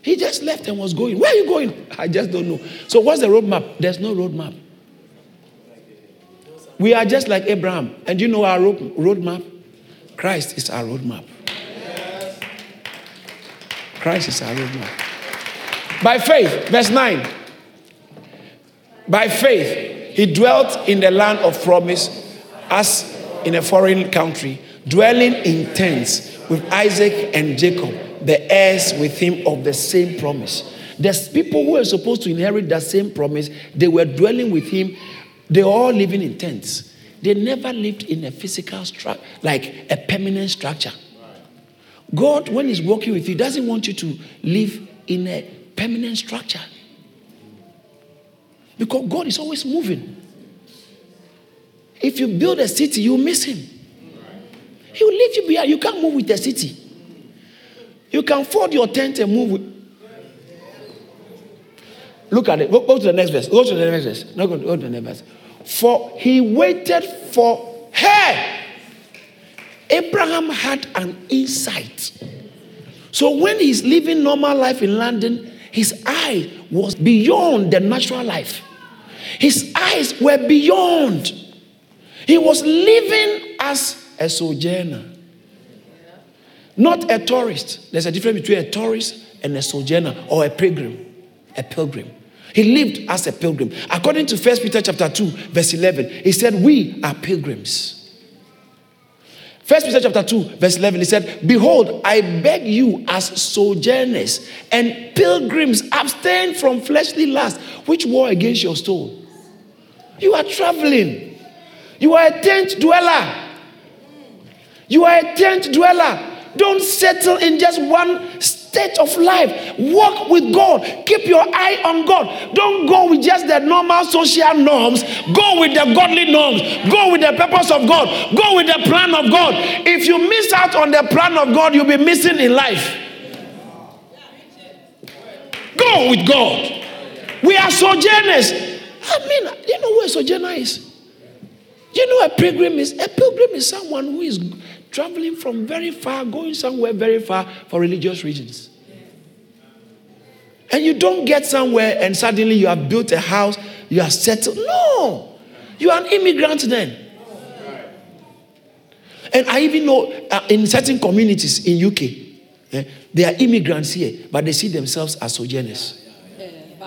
He just left and was going. Where are you going? I just don't know. So, what's the roadmap? There's no roadmap. We are just like Abraham. And you know our road, roadmap? Christ is our roadmap. Christ is our roadmap. By faith, verse 9. By faith, he dwelt in the land of promise as in a foreign country, dwelling in tents with Isaac and Jacob, the heirs with him of the same promise. There's people who are supposed to inherit that same promise. They were dwelling with him they were all living in tents. They never lived in a physical structure, like a permanent structure. God, when He's working with you, doesn't want you to live in a permanent structure. Because God is always moving. If you build a city, you miss Him. He will leave you behind. You can't move with the city. You can fold your tent and move. Look at it. Go, go to the next verse. Go to the next verse. No, go, go to the next verse. For he waited for her. Abraham had an insight. So when he's living normal life in London, his eye was beyond the natural life. His eyes were beyond. He was living as a sojourner, not a tourist. There's a difference between a tourist and a sojourner or a pilgrim. A pilgrim. He lived as a pilgrim. According to 1 Peter chapter 2, verse 11, he said, We are pilgrims. First Peter chapter 2, verse 11, he said, Behold, I beg you as sojourners and pilgrims, abstain from fleshly lust, which war against your soul. You are traveling. You are a tent dweller. You are a tent dweller. Don't settle in just one state of life. Walk with God. Keep your eye on God. Don't go with just the normal social norms. Go with the godly norms. Go with the purpose of God. Go with the plan of God. If you miss out on the plan of God, you'll be missing in life. Go with God. We are sojourners. I mean, you know where sojourner is? You know a pilgrim is? A pilgrim is someone who is traveling from very far, going somewhere very far for religious reasons. And you don't get somewhere and suddenly you have built a house, you are settled. No, you are an immigrant then. And I even know uh, in certain communities in UK, eh, they are immigrants here, but they see themselves as sojourners.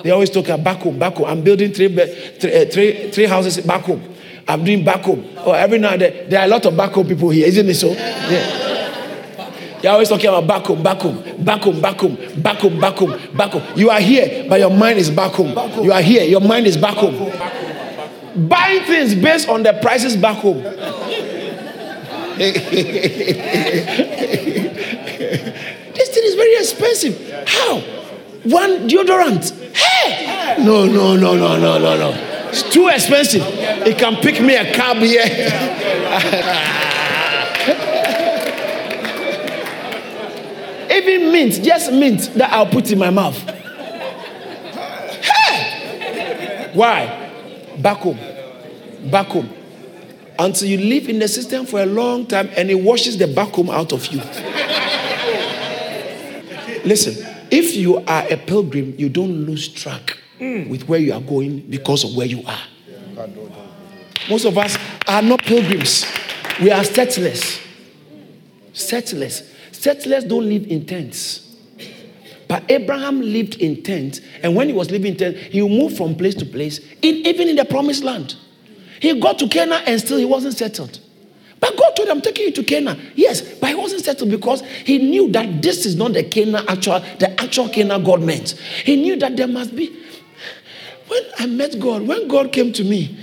They always talk about back home, back home. I'm building three, three, uh, three, three houses back home. I'm doing back home. Oh, every now and then, there are a lot of back home people here, isn't it so? Yeah. You're always talking about back home, back home, back home, back home, back home, back home, back home. You are here, but your mind is back home. You are here, your mind is back home. Buying things based on the prices back home. this thing is very expensive. How? One deodorant. Hey! No, no, no, no, no, no, no. It's too expensive. It can pick me a cab here. Even mint, just mint that I'll put in my mouth. Hey! Why? Back home. Back home. Until you live in the system for a long time and it washes the back home out of you. Listen, if you are a pilgrim, you don't lose track Mm. with where you are going because of where you are. Most of us are not pilgrims, we are settlers. Settlers. Settlers don't live in tents. But Abraham lived in tents, and when he was living in tents, he moved from place to place, in, even in the promised land. He got to Canaan and still he wasn't settled. But God told him, I'm taking you to Canaan. Yes, but he wasn't settled because he knew that this is not the Canaan actual, the actual Canaan God meant. He knew that there must be. When I met God, when God came to me,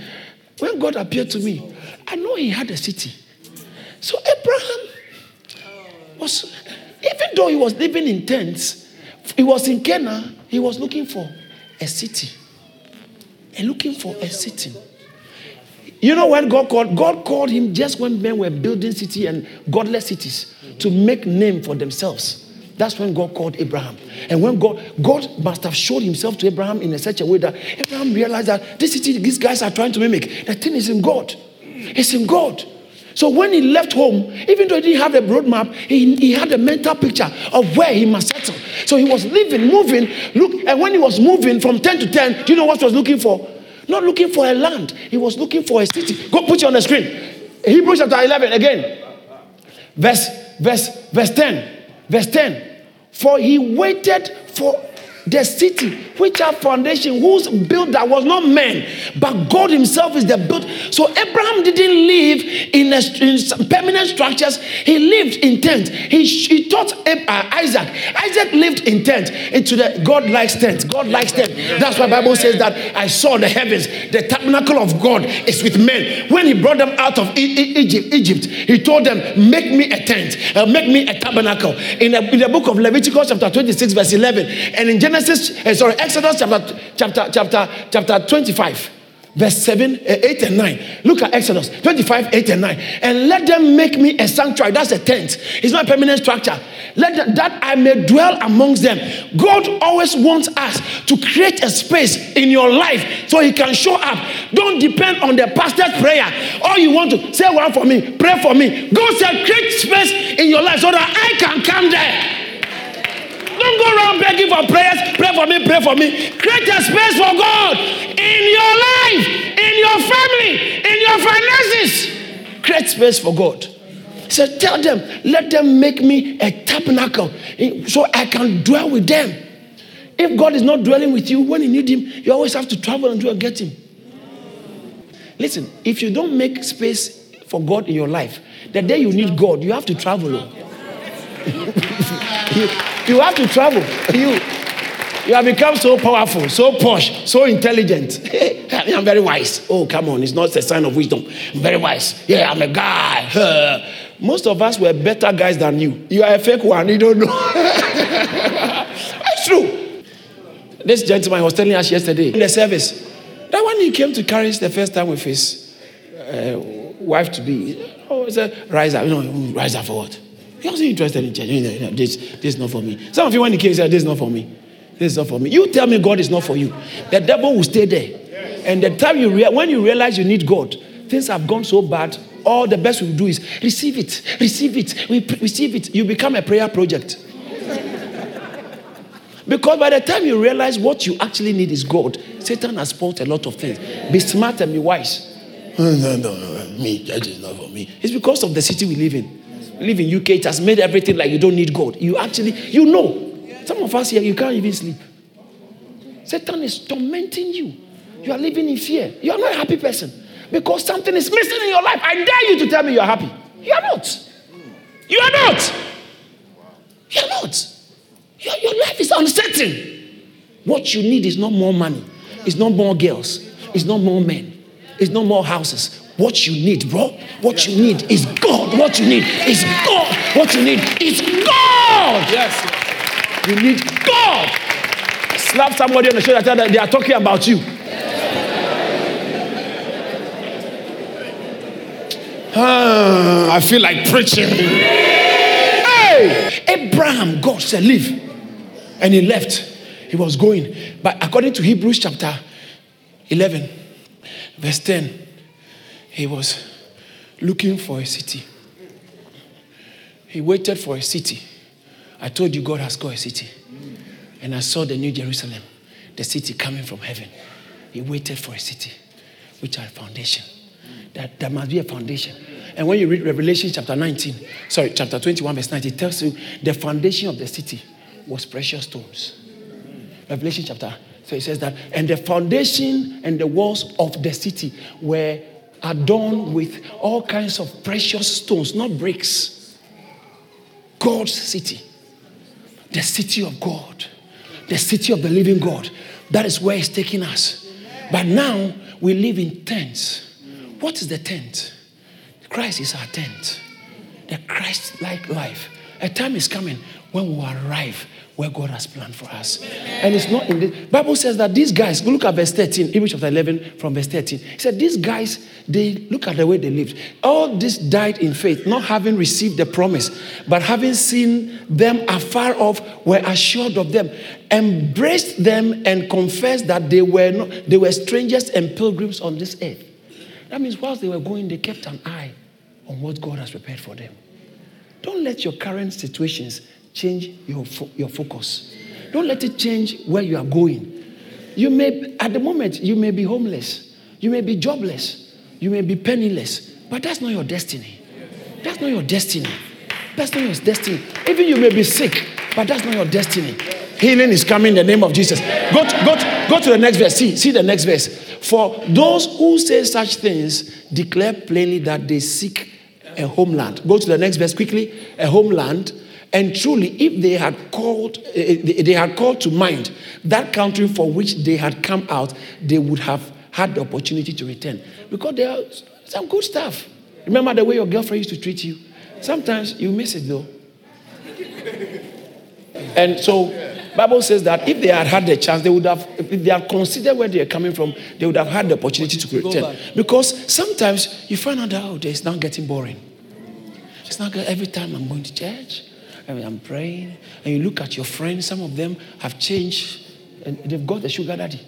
when God appeared to me, I know he had a city. So Abraham was, even though he was living in tents, he was in Canaan, he was looking for a city. And looking for a city. You know when God called, God called him just when men were building city and godless cities to make name for themselves. That's when God called Abraham. And when God, God must have showed himself to Abraham in a such a way that Abraham realized that this city these guys are trying to mimic, the thing is in God. It's in God. So when he left home, even though he didn't have a roadmap, he, he had a mental picture of where he must settle. So he was living, moving, look, and when he was moving from 10 to 10, do you know what he was looking for? Not looking for a land, he was looking for a city. Go put it on the screen. Hebrews chapter 11 again. Verse, verse, verse 10. Verse 10. For he waited for the city which have foundation whose builder was not man but god himself is the build. So abraham didn't live in, a, in permanent structures. He lived in tents. he, he taught uh, isaac. Isaac lived in tents. into the god likes tents. god likes tent that's why bible says that i saw the heavens. The tabernacle of god is with men. When he brought them out of egypt egypt he told them make me a tent. Uh, make me a tabernacle. In, a, in the book of leviticus chapter 26 verse 11 and in Genesis, uh, sorry, Exodus chapter, chapter, chapter, chapter 25, verse 7, uh, 8, and 9. Look at Exodus 25, 8, and 9. And let them make me a sanctuary. That's a tent. It's not a permanent structure. Let that I may dwell amongst them. God always wants us to create a space in your life so He can show up. Don't depend on the pastor's prayer. All you want to say one for me, pray for me. God said, create space in your life so that I can come there. Don't go around begging for prayers. Pray for me, pray for me. Create a space for God in your life, in your family, in your finances. Create space for God. So tell them, let them make me a tabernacle so I can dwell with them. If God is not dwelling with you, when you need Him, you always have to travel and go and get Him. Listen, if you don't make space for God in your life, the day you need God, you have to travel. you, you have to travel. You, you have become so powerful, so posh, so intelligent. I'm very wise. Oh, come on. It's not a sign of wisdom. I'm very wise. Yeah, I'm a guy. Most of us were better guys than you. You are a fake one. You don't know. it's true. This gentleman was telling us yesterday in the service that when he came to Charis the first time with his uh, wife to be, oh, he said, rise up. You know, rise up for what? He wasn't interested in church. This, this is not for me. Some of you, when he came, said, This is not for me. This is not for me. You tell me God is not for you. The devil will stay there. And the time you rea- when you realize you need God, things have gone so bad. All the best we will do is receive it, receive it, we receive it. You become a prayer project. because by the time you realize what you actually need is God, Satan has spoiled a lot of things. Be smart and be wise. No, no, no, me, church is not for me. It's because of the city we live in live in UK, it has made everything like you don't need God. You actually, you know. Some of us here, you can't even sleep. Satan is tormenting you. You are living in fear. You are not a happy person because something is missing in your life. I dare you to tell me you are happy. You are not. You are not. You are not. Your, your life is uncertain. What you need is not more money, it's not more girls, it's not more men, it's not more houses. What you need, bro, what you need is God. What you need is God. What you need is God. Yes. You need God. Slap somebody on the shoulder, tell them they are talking about you. Ah, I feel like preaching. Hey, Abraham, God said, leave. And he left. He was going. But according to Hebrews chapter 11, verse 10, he was looking for a city. He waited for a city. I told you God has got a city. And I saw the New Jerusalem. the city coming from heaven. He waited for a city which had foundation. That there must be a foundation. And when you read Revelation chapter 19, sorry, chapter 21, verse 19, it tells you the foundation of the city was precious stones. Revelation chapter, so it says that, and the foundation and the walls of the city were adorned with all kinds of precious stones, not bricks. God's city, the city of God, the city of the living God. That is where He's taking us. But now we live in tents. What is the tent? Christ is our tent. The Christ like life. A time is coming when we arrive where God has planned for us. And it's not in the Bible says that these guys, look at verse 13, Hebrews chapter 11 from verse 13. He said, These guys, they look at the way they lived. All this died in faith, not having received the promise, but having seen them afar off, were assured of them, embraced them, and confessed that they were not, they were strangers and pilgrims on this earth. That means whilst they were going, they kept an eye on what God has prepared for them. Don't let your current situations change your, fo- your focus. Don't let it change where you are going. You may, at the moment, you may be homeless, you may be jobless, you may be penniless, but that's not your destiny. That's not your destiny. That's not your destiny. Even you may be sick, but that's not your destiny. Healing is coming in the name of Jesus. Go to, go to, go to the next verse. See, see the next verse. For those who say such things declare plainly that they seek a homeland. Go to the next verse quickly. A homeland. And truly, if they had called, eh, they had called to mind that country for which they had come out, they would have had the opportunity to return. Because there are some good stuff. Remember the way your girlfriend used to treat you? Sometimes you miss it though. And so, Bible says that if they had had the chance, they would have, if they had considered where they are coming from, they would have had the opportunity to return. Because sometimes you find out that oh, it's not getting boring. It's not good. every time I'm going to church, I mean, I'm praying, and you look at your friends. Some of them have changed, and they've got a sugar daddy.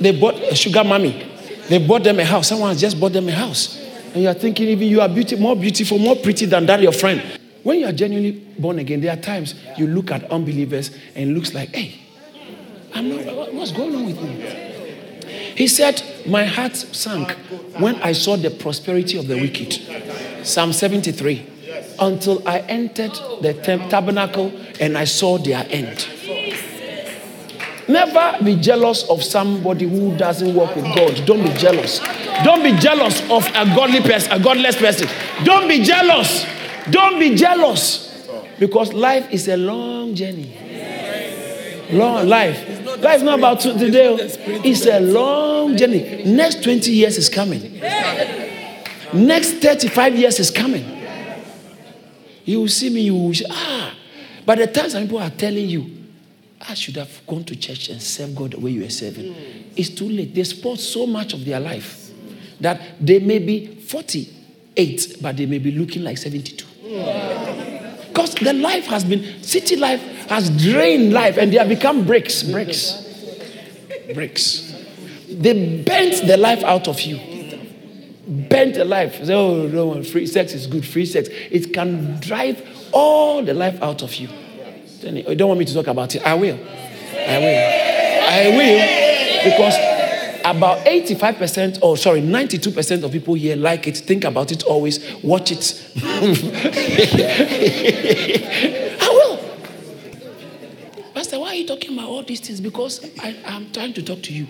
They bought a sugar mommy. They bought them a house. Someone has just bought them a house. And you are thinking even you are beauty, more beautiful, more pretty than that your friend. When you are genuinely born again, there are times you look at unbelievers and it looks like, hey, I'm not, what's going on with me? He said, My heart sank when I saw the prosperity of the wicked. Psalm 73. Until I entered the tabernacle and I saw their end. Never be jealous of somebody who doesn't work with God. Don't be jealous. Don't be jealous of a godly person, a godless person. Don't be jealous. Don't be jealous. Because life is a long journey. Long life. Life not about today. It's a long journey. Next 20 years is coming. Next 35 years is coming. You will see me, you will say, ah. By the time some people are telling you, I should have gone to church and served God the way you are serving. It's too late. They spoil so much of their life that they may be 48, but they may be looking like 72. Because the life has been, city life has drained life and they have become bricks, bricks, bricks. They bent the life out of you. The life. Say, oh, no, free sex is good, free sex. It can drive all the life out of you. Oh, you don't want me to talk about it? I will. I will. I will. Because about 85% or sorry 92% of people here like it think about it always watch it i will pastor why are you talking about all these things because I, i'm trying to talk to you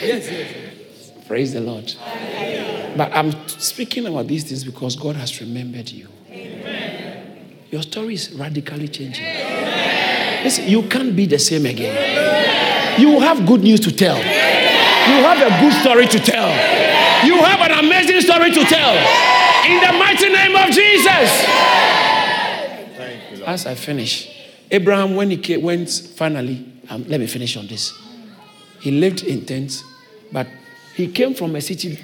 yes, yes. praise the lord but i'm speaking about these things because god has remembered you Amen. your story is radically changing Listen, you can't be the same again. You have good news to tell. You have a good story to tell. You have an amazing story to tell. In the mighty name of Jesus. As I finish, Abraham, when he came, went finally, um, let me finish on this. He lived in tents, but he came from a city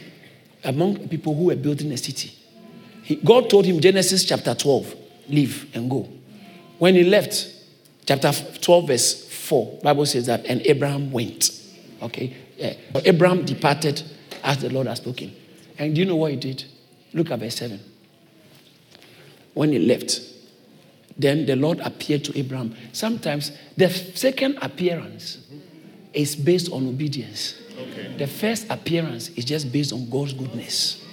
among people who were building a city. He, God told him, Genesis chapter 12, leave and go. When he left, chapter 12 verse 4 bible says that and abraham went okay yeah. abraham departed as the lord had spoken and do you know what he did look at verse 7 when he left Then the Lord appeared to Abraham. Sometimes the second appearance is based on obedience. Okay. The first appearance is just based on God's goodness.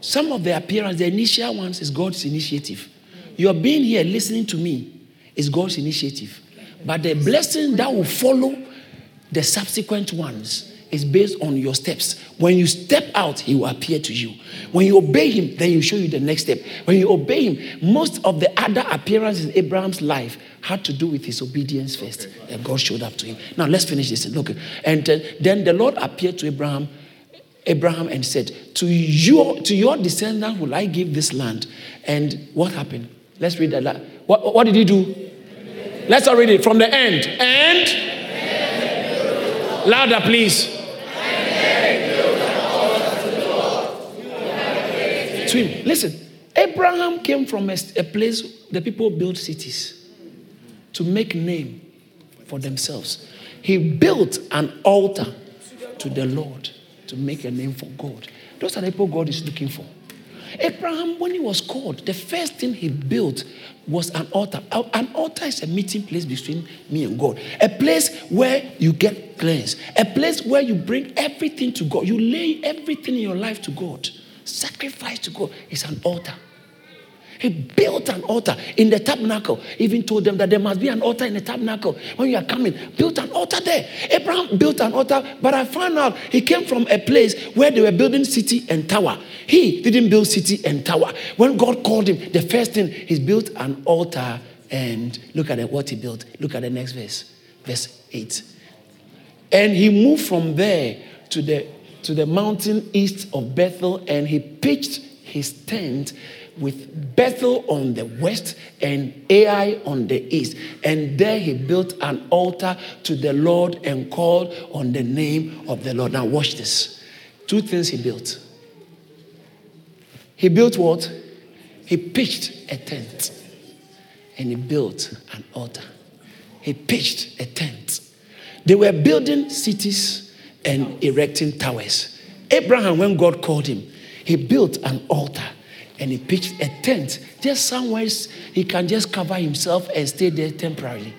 Some of the appearance, the initial ones, is God's initiative. Your being here listening to me is God's initiative. But the blessing that will follow the subsequent ones is based on your steps. When you step out, he will appear to you. When you obey him, then he will show you the next step. When you obey him, most of the other appearances in Abraham's life had to do with his obedience first. And God showed up to him. Now let's finish this. Look, and uh, then the Lord appeared to Abraham, Abraham, and said, "To your to your descendant will I give this land." And what happened? Let's read that. What, what did he do? Let's all read it from the end. And louder, please. To him. Listen, Abraham came from a, a place the people built cities to make name for themselves. He built an altar to the Lord to make a name for God. Those are the people God is looking for. Abraham, when he was called, the first thing he built was an altar. An altar is a meeting place between me and God, a place where you get cleansed, a place where you bring everything to God. You lay everything in your life to God. Sacrifice to God is an altar. He built an altar in the tabernacle. Even told them that there must be an altar in the tabernacle when you are coming. Built an altar there. Abraham built an altar, but I found out he came from a place where they were building city and tower. He didn't build city and tower. When God called him, the first thing he built an altar. And look at what he built. Look at the next verse, verse 8. And he moved from there to the to the mountain east of Bethel, and he pitched his tent with Bethel on the west and Ai on the east. And there he built an altar to the Lord and called on the name of the Lord. Now, watch this. Two things he built. He built what? He pitched a tent and he built an altar. He pitched a tent. They were building cities and erecting towers. Abraham, when God called him, he built an altar and he pitched a tent just somewhere he can just cover himself and stay there temporarily.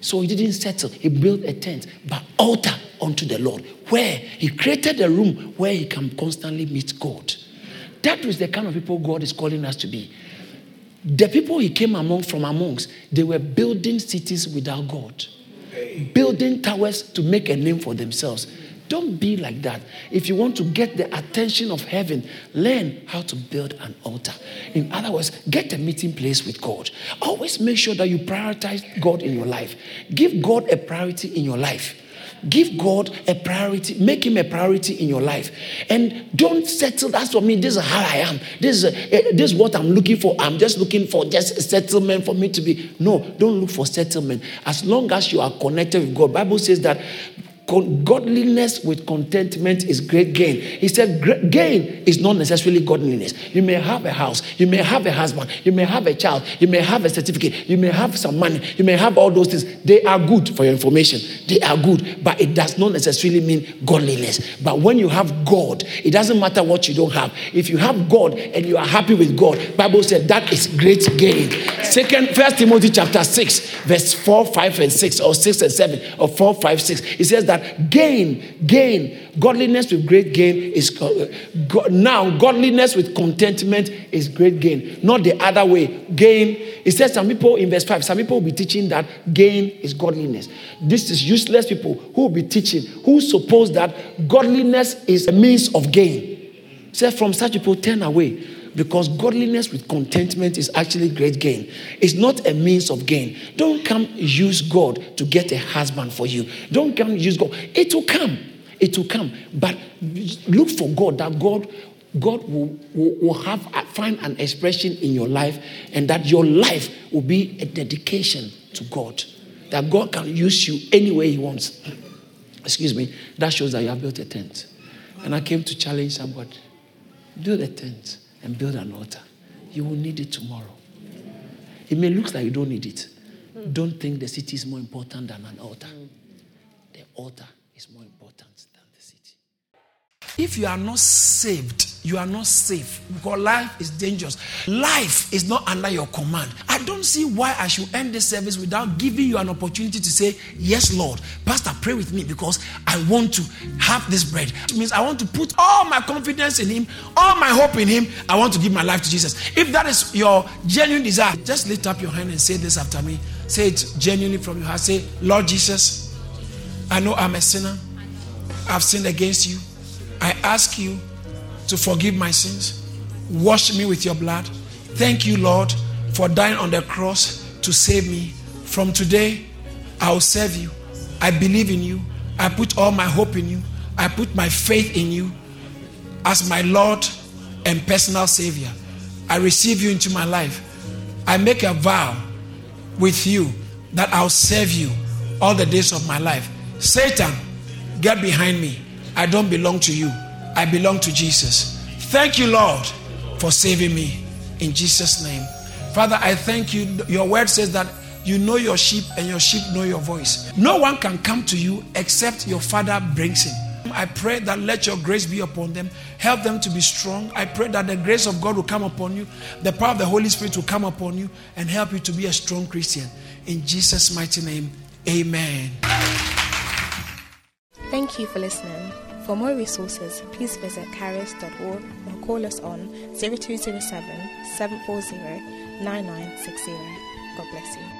So he didn't settle. He built a tent, but altar unto the Lord, where he created a room where he can constantly meet God. That was the kind of people God is calling us to be. The people he came among from amongst, they were building cities without God, building towers to make a name for themselves. Don't be like that. If you want to get the attention of heaven, learn how to build an altar. In other words, get a meeting place with God. Always make sure that you prioritize God in your life. Give God a priority in your life. Give God a priority, make Him a priority in your life. And don't settle. That's for me. This is how I am. This is, uh, this is what I'm looking for. I'm just looking for just a settlement for me to be. No, don't look for settlement. As long as you are connected with God, Bible says that godliness with contentment is great gain. He said, gain is not necessarily godliness. You may have a house, you may have a husband, you may have a child, you may have a certificate, you may have some money, you may have all those things. They are good for your information. They are good, but it does not necessarily mean godliness. But when you have God, it doesn't matter what you don't have. If you have God and you are happy with God, Bible said that is great gain. Second, First Timothy chapter six, verse four, five, and six, or six and seven, or four, five, six. It says that that gain, gain, godliness with great gain is uh, God, now godliness with contentment is great gain, not the other way. Gain, it says some people in verse 5, some people will be teaching that gain is godliness. This is useless people who will be teaching, who suppose that godliness is a means of gain. Say from such people, turn away because godliness with contentment is actually great gain. It's not a means of gain. Don't come use God to get a husband for you. Don't come use God. It will come. It will come. But look for God that God God will, will, will have find an expression in your life and that your life will be a dedication to God. That God can use you any way He wants. Excuse me. That shows that you have built a tent. And I came to challenge somebody. Build a tent and build an altar. You will need it tomorrow. It may look like you don't need it. Don't think the city is more important than an altar. Mm. The altar is more important than the city. If you are not saved, you are not safe because life is dangerous. Life is not under your command. I don't see why I should end this service without giving you an opportunity to say, Yes, Lord. Pastor, pray with me because I want to have this bread. It means I want to put all my confidence in Him, all my hope in Him. I want to give my life to Jesus. If that is your genuine desire, just lift up your hand and say this after me. Say it genuinely from your heart. Say, Lord Jesus, I know I'm a sinner. I've sinned against you. I ask you to forgive my sins. Wash me with your blood. Thank you, Lord, for dying on the cross to save me. From today, I'll serve you. I believe in you. I put all my hope in you. I put my faith in you as my Lord and personal Savior. I receive you into my life. I make a vow with you that I'll serve you all the days of my life. Satan, get behind me. I don't belong to you. I belong to Jesus. Thank you, Lord, for saving me. In Jesus' name. Father, I thank you. Your word says that you know your sheep and your sheep know your voice. No one can come to you except your Father brings him. I pray that let your grace be upon them. Help them to be strong. I pray that the grace of God will come upon you. The power of the Holy Spirit will come upon you and help you to be a strong Christian. In Jesus' mighty name, amen. Thank you for listening. For more resources, please visit charis.org or call us on 0207 740 9960. God bless you.